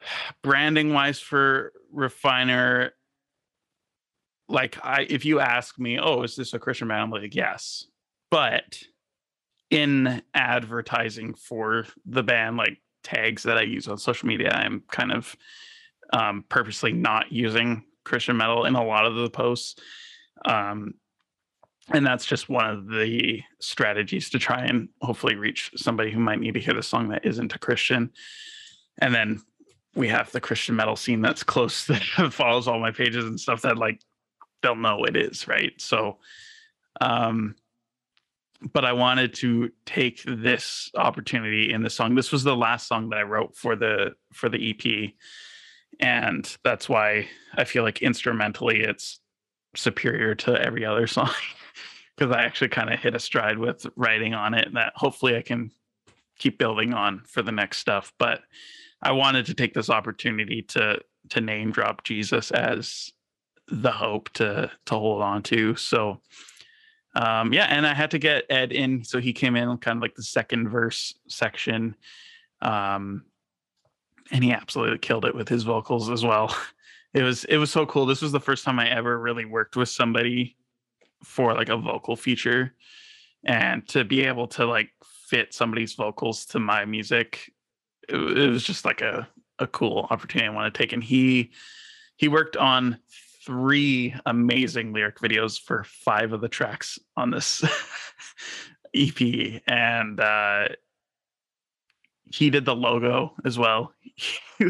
branding wise for refiner like i if you ask me oh is this a christian band? I'm like yes. But in advertising for the band like tags that i use on social media i'm kind of um, purposely not using christian metal in a lot of the posts um, and that's just one of the strategies to try and hopefully reach somebody who might need to hear the song that isn't a christian. And then we have the christian metal scene that's close that follows all my pages and stuff that like they'll know it is right? So um but i wanted to take this opportunity in the song. This was the last song that i wrote for the for the ep and that's why i feel like instrumentally it's superior to every other song because i actually kind of hit a stride with writing on it that hopefully i can keep building on for the next stuff but i wanted to take this opportunity to to name drop jesus as the hope to to hold on to so um yeah and i had to get ed in so he came in kind of like the second verse section um and he absolutely killed it with his vocals as well. It was it was so cool. This was the first time i ever really worked with somebody for like a vocal feature. And to be able to like fit somebody's vocals to my music it, it was just like a a cool opportunity i want to take. And he he worked on three amazing lyric videos for five of the tracks on this ep and uh he did the logo as well.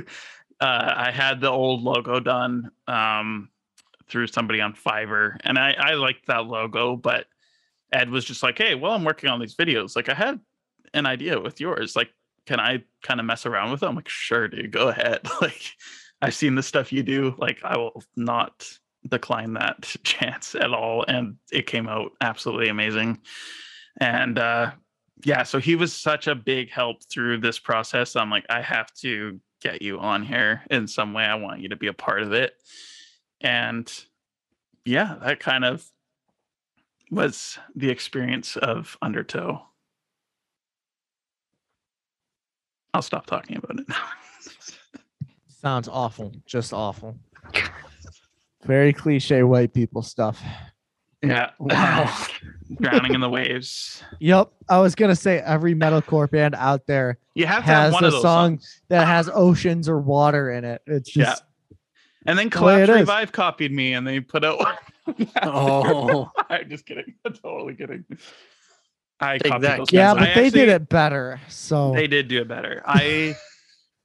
Uh, i had the old logo done um through somebody on fiverr and i i liked that logo but ed was just like hey well i'm working on these videos like i had an idea with yours. Like can i kind of mess around with it? I'm like sure dude go ahead. Like i've seen the stuff you do. Like i will not decline that chance at all and it came out absolutely amazing. And uh yeah so he was such a big help through this process i'm like i have to get you on here in some way i want you to be a part of it and yeah that kind of was the experience of undertow i'll stop talking about it now Sounds awful. Just awful. Very cliche white people stuff. Yeah Wow. drowning in the waves Yep. I was gonna say every metalcore band out there you have to have has one a of song songs. that has oceans or water in it. It's just Yeah. just and then the way it collapse is. revive copied me and they put out Oh. i'm just kidding i'm totally kidding i Take copied that, those yeah, bands. but I they did it better. So They did do it better. I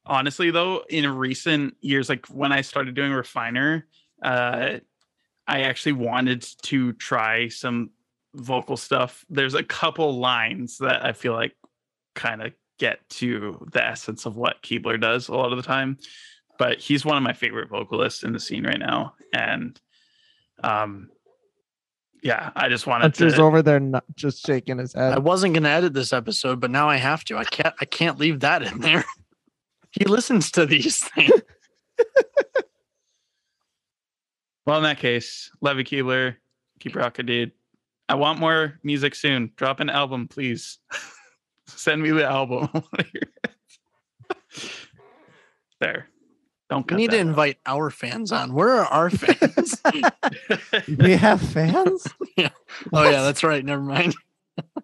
honestly though, in recent years, like when I started doing Refiner, uh, I actually wanted to try some vocal stuff. There's a couple lines that I feel like kind of get to the essence of what Keebler does a lot of the time. But he's one of my favorite vocalists in the scene right now. And um yeah, I just wanted Hunter's to over there not just shaking his head. I wasn't gonna edit this episode, but now I have to. I can't. I can't leave that in there. He listens to these things. Well, in that case, Levy Keebler, keep rocking, dude. I want more music soon. Drop an album, please. Send me the album. there. Don't We need to that out. invite our fans on. Where are our fans? we have fans. oh yeah, that's right. Never mind.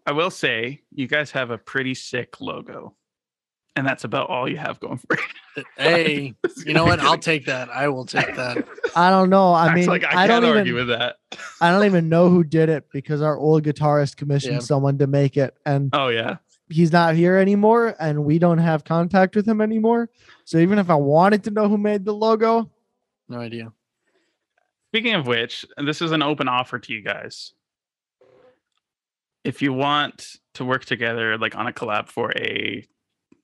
I will say you guys have a pretty sick logo, and that's about all you have going for you. Hey, you know what? I'll take that. I will take that. I don't know. I mean, like I, I, don't can't even. argue with that. I don't even know who did it because our old guitarist commissioned Yeah. someone to make it, and Oh yeah, he's not here anymore, and we don't have contact with him anymore. So even if I wanted to know who made the logo, No idea. Speaking of which, and this is an open offer to you guys. If you want to work together, like on a collab for a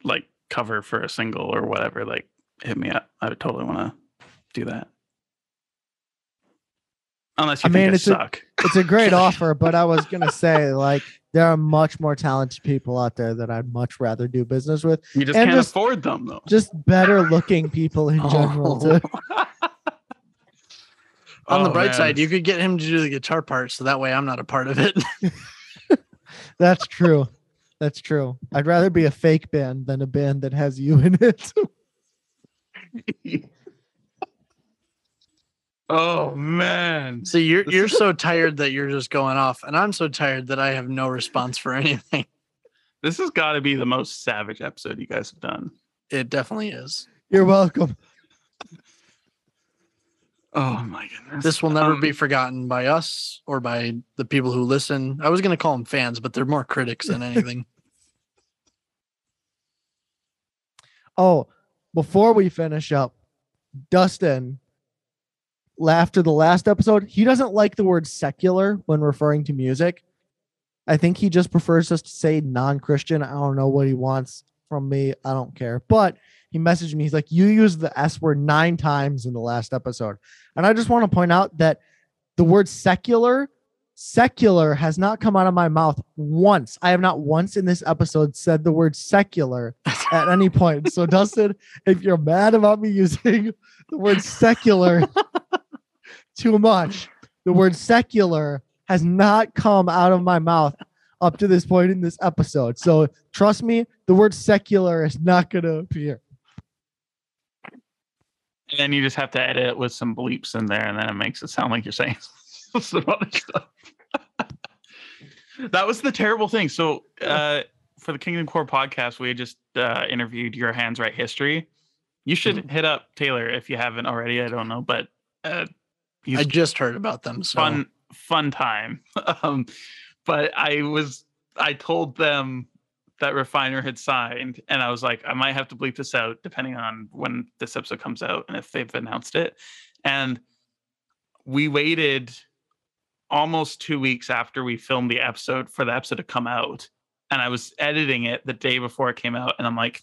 like cover for a single or whatever, like hit me up. I would totally want to do that. Unless you I think mean, I it's a- it's a great offer. But I was gonna say, like, there are much more talented people out there that I'd much rather do business with. you just and can't just- afford them though. Just better looking people in oh. general. Oh. Too. On the Oh, bright man. side, you could get him to do the guitar part, so that way I'm not a part of it. That's true. That's true. I'd rather be a fake band than a band that has you in it. oh man. See, you're you're so tired that you're just going off, and I'm so tired that I have no response for anything. This has got to be the most savage episode you guys have done. It definitely is. You're welcome. Oh my goodness. This will never Um, be forgotten by us or by the people who listen. I was going to call them fans, but they're more critics than anything. Oh, before we finish up, Dustin, after the last episode, he doesn't like the word secular when referring to music. I think he just prefers us to say non Christian. I don't know what he wants from me. I don't care. But he messaged me. He's like, You used the S word nine times in the last episode. And I just want to point out that the word secular, secular has not come out of my mouth once. I have not once in this episode said the word secular at any point. So, Dustin, if you're mad about me using the word secular too much, the word secular has not come out of my mouth up to this point in this episode. So, trust me, the word secular is not going to appear. And then you just have to edit it with some bleeps in there, and then it makes it sound like you're saying some other stuff. that was the terrible thing. So, uh, for the Kingdom Core podcast, we had just uh, interviewed your hands right history. You should Mm-hmm. hit up Taylor if you haven't already. I don't know, but uh, I just heard about them. So fun fun time um but i was i told them that refiner had signed and i was like i might have to bleep this out depending on when this episode comes out and if they've announced it and we waited almost two weeks after we filmed the episode for the episode to come out and i was editing it the day before it came out and i'm like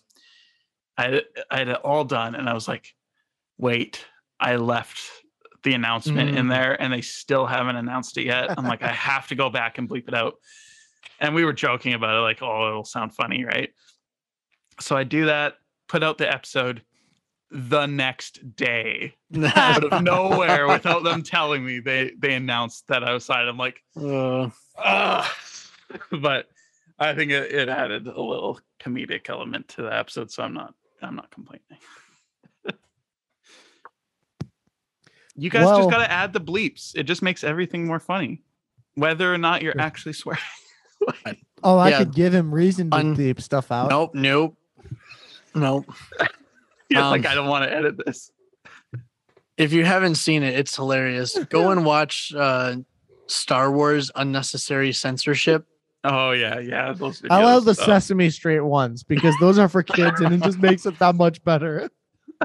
i, I had it all done and i was like wait i left the announcement in Mm. there and they still haven't announced it yet. I'm like, I have to go back and bleep it out. And we were joking about it, like, oh, it'll sound funny, right? So I do that, put out the episode the next day out of nowhere without them telling me. They they announced that I was signed. I'm like, Uh, ah. but I think it, it added a little comedic element to the episode, so I'm not I'm not complaining. you guys Well- just got to add the bleeps. It just makes everything more funny, whether or not you're actually swearing. Oh, I Yeah. could give him reason to Un- deep stuff out. nope, nope, nope. You're like, Um, I don't want to edit this. If you haven't seen it, it's hilarious. Go and watch uh, Star Wars Unnecessary Censorship. Oh yeah, yeah. Those I love the videos, uh, Sesame Street ones because those are for kids and it just makes it that much better.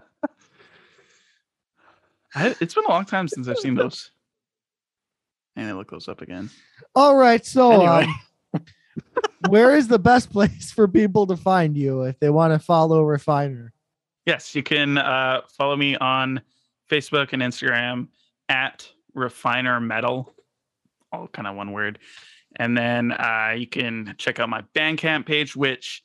I- it's been a long time since I've seen those. And I look those up again. All right. So, Anyway. um, where is the best place for people to find you if they want to follow Refiner? Yes, you can uh, follow me on Facebook and Instagram at Refiner Metal, all kind of one word. And then uh, you can check out my Bandcamp page, which,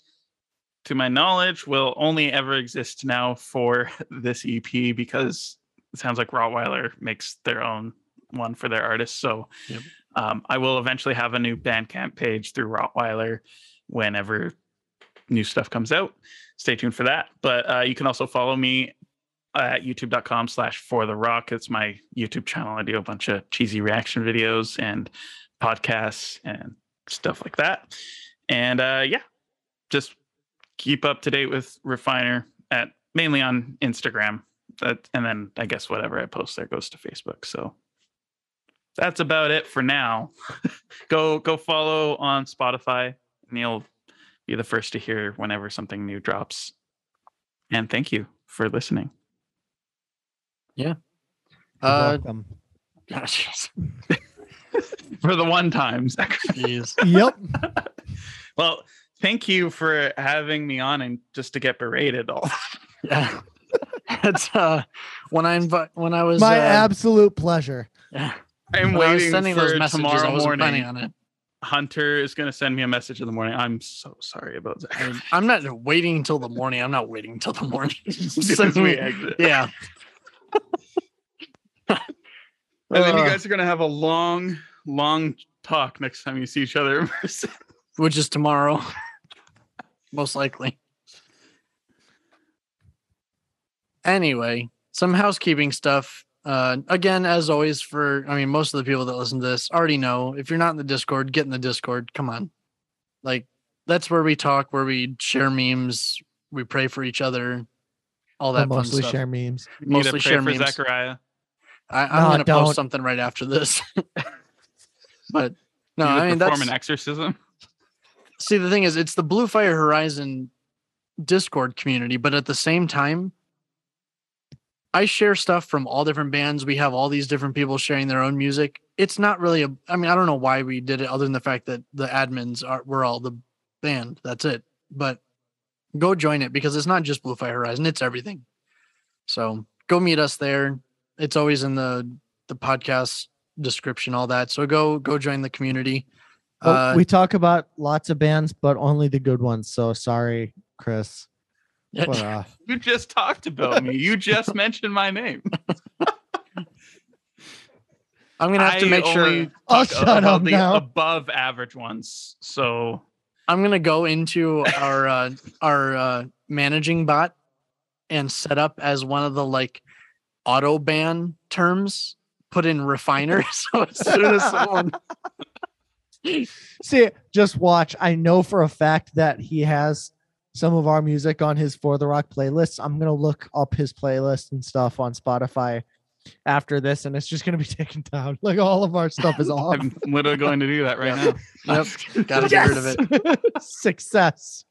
to my knowledge, will only ever exist now for this EP because it sounds like Rottweiler makes their own one for their artists. So Yep. Um, I will eventually have a new Bandcamp page through Rottweiler whenever new stuff comes out stay tuned for that. But uh, you can also follow me at youtube.com slash for the rock. It's my YouTube channel. I do a bunch of cheesy reaction videos and podcasts and stuff like that. And uh, yeah, just keep up to date with Refiner at mainly on Instagram. That and then I guess whatever I post there goes to Facebook. So that's about it for now. go go follow on Spotify, and you'll be the first to hear whenever something new drops. And thank you for listening. You're Uh, welcome. gosh, For the one time, Zach. Yep. Well, thank you for having me on and just to get berated all. Yeah. It's uh when I invite when I was My uh, absolute pleasure. yeah, I'm when I waiting sending for those messages, I tomorrow wasn't planning morning. on it. Hunter is going to send me a message in the morning. I'm so sorry about that. I mean, I'm not waiting until the morning. I'm not waiting until the morning. Send we me- exit. yeah. And then you Uh, guys are going to have a long, long talk next time you see each other in person. which is tomorrow, most likely. Anyway, some housekeeping stuff. Uh, again, as always, for I mean, most of the people that listen to this already know. If you're not in the Discord, get in the Discord. Come on, like that's where we talk, where we share memes, we pray for each other, all I that fun mostly stuff. share memes. You Mostly pray share for memes. Zachariah. I, I'm No, gonna don't. post something right after this. but no, You need to I mean perform that's an exorcism. see the thing is it's the blue fire horizon discord community but at the same time i share stuff from all different bands. We have all these different people sharing their own music. It's not really a i mean i don't know why we did it other than the fact that the admins are we're all the band. That's it. But go join it because it's not just blue fire horizon. It's everything. So go meet us there. It's always in the the podcast description all that. So go go join the community. Well, Uh, we talk about lots of bands, but only the good ones. So sorry, Chris. Yeah, But, uh, You just talked about me. You just mentioned my name. i'm gonna have to I make sure only Oh, talk shut about up the now. above average ones. So I'm gonna go into our uh, our uh, managing bot and set up as one of the like auto ban terms. Put in refiner, so as soon as someone see, just watch. I know for a fact that he has some of our music on his For the Rock playlist. I'm gonna look up his playlist and stuff on Spotify after this, and it's just gonna be taken down. Like all of our stuff is off. I'm literally going to do that right Yep. now. Yep. Gotta get rid of it. Success.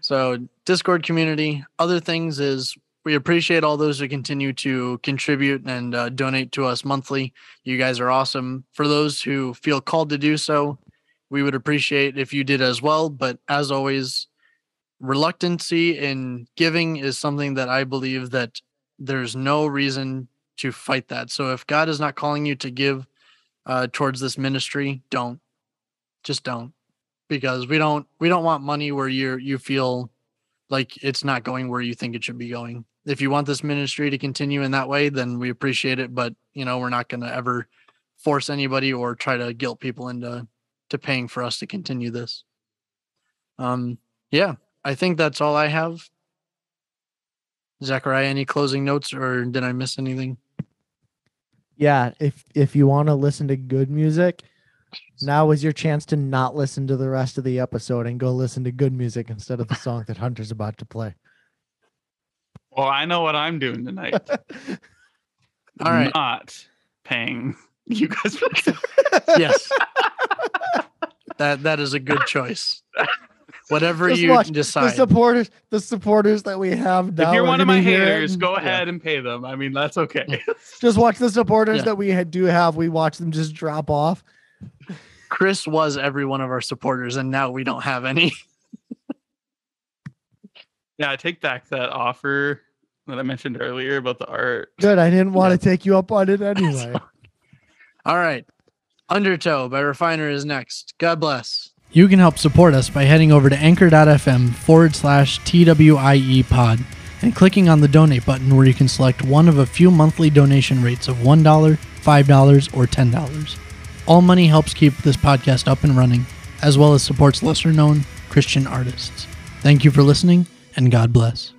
So Discord community. Other things is we appreciate all those who continue to contribute and uh, donate to us monthly. You guys are awesome. For those who feel called to do so, we would appreciate if you did as well. But as always, reluctancy in giving is something that I believe that there's no reason to fight that. So if God is not calling you to give uh, towards this ministry, don't. Just don't because we don't we don't want money where you're you feel like it's not going where you think it should be going. If you want this ministry to continue in that way, then we appreciate it. But you know, we're not going to ever force anybody or try to guilt people into to paying for us to continue this. Um, yeah, I think that's all I have. Zachariah, any closing notes, or did I miss anything? Yeah, if if you want to listen to good music, now is your chance to not listen to the rest of the episode and go listen to good music instead of the song that Hunter's about to play. Well, I know what I'm doing tonight. All right. Not paying you guys. Yes, that that is a good choice. Whatever Just you watch the decide. supporters, the supporters that we have now. if you're one of my haters, and- go yeah. ahead and pay them. I mean, that's okay. Mm. Just watch the supporters Yeah. that we do have. We watch them just drop off. Chris was every one of our supporters, and now we don't have any. yeah, I take back that offer that I mentioned earlier about the art. Good. I didn't want to take you up on it anyway. All right. Undertow by Refiner is next. God bless. You can help support us by heading over to anchor.fm forward slash TWIE pod and clicking on the donate button where you can select one of a few monthly donation rates of $1, $5, or $10. All money helps keep this podcast up and running, as well as supports lesser known Christian artists. Thank you for listening, and God bless.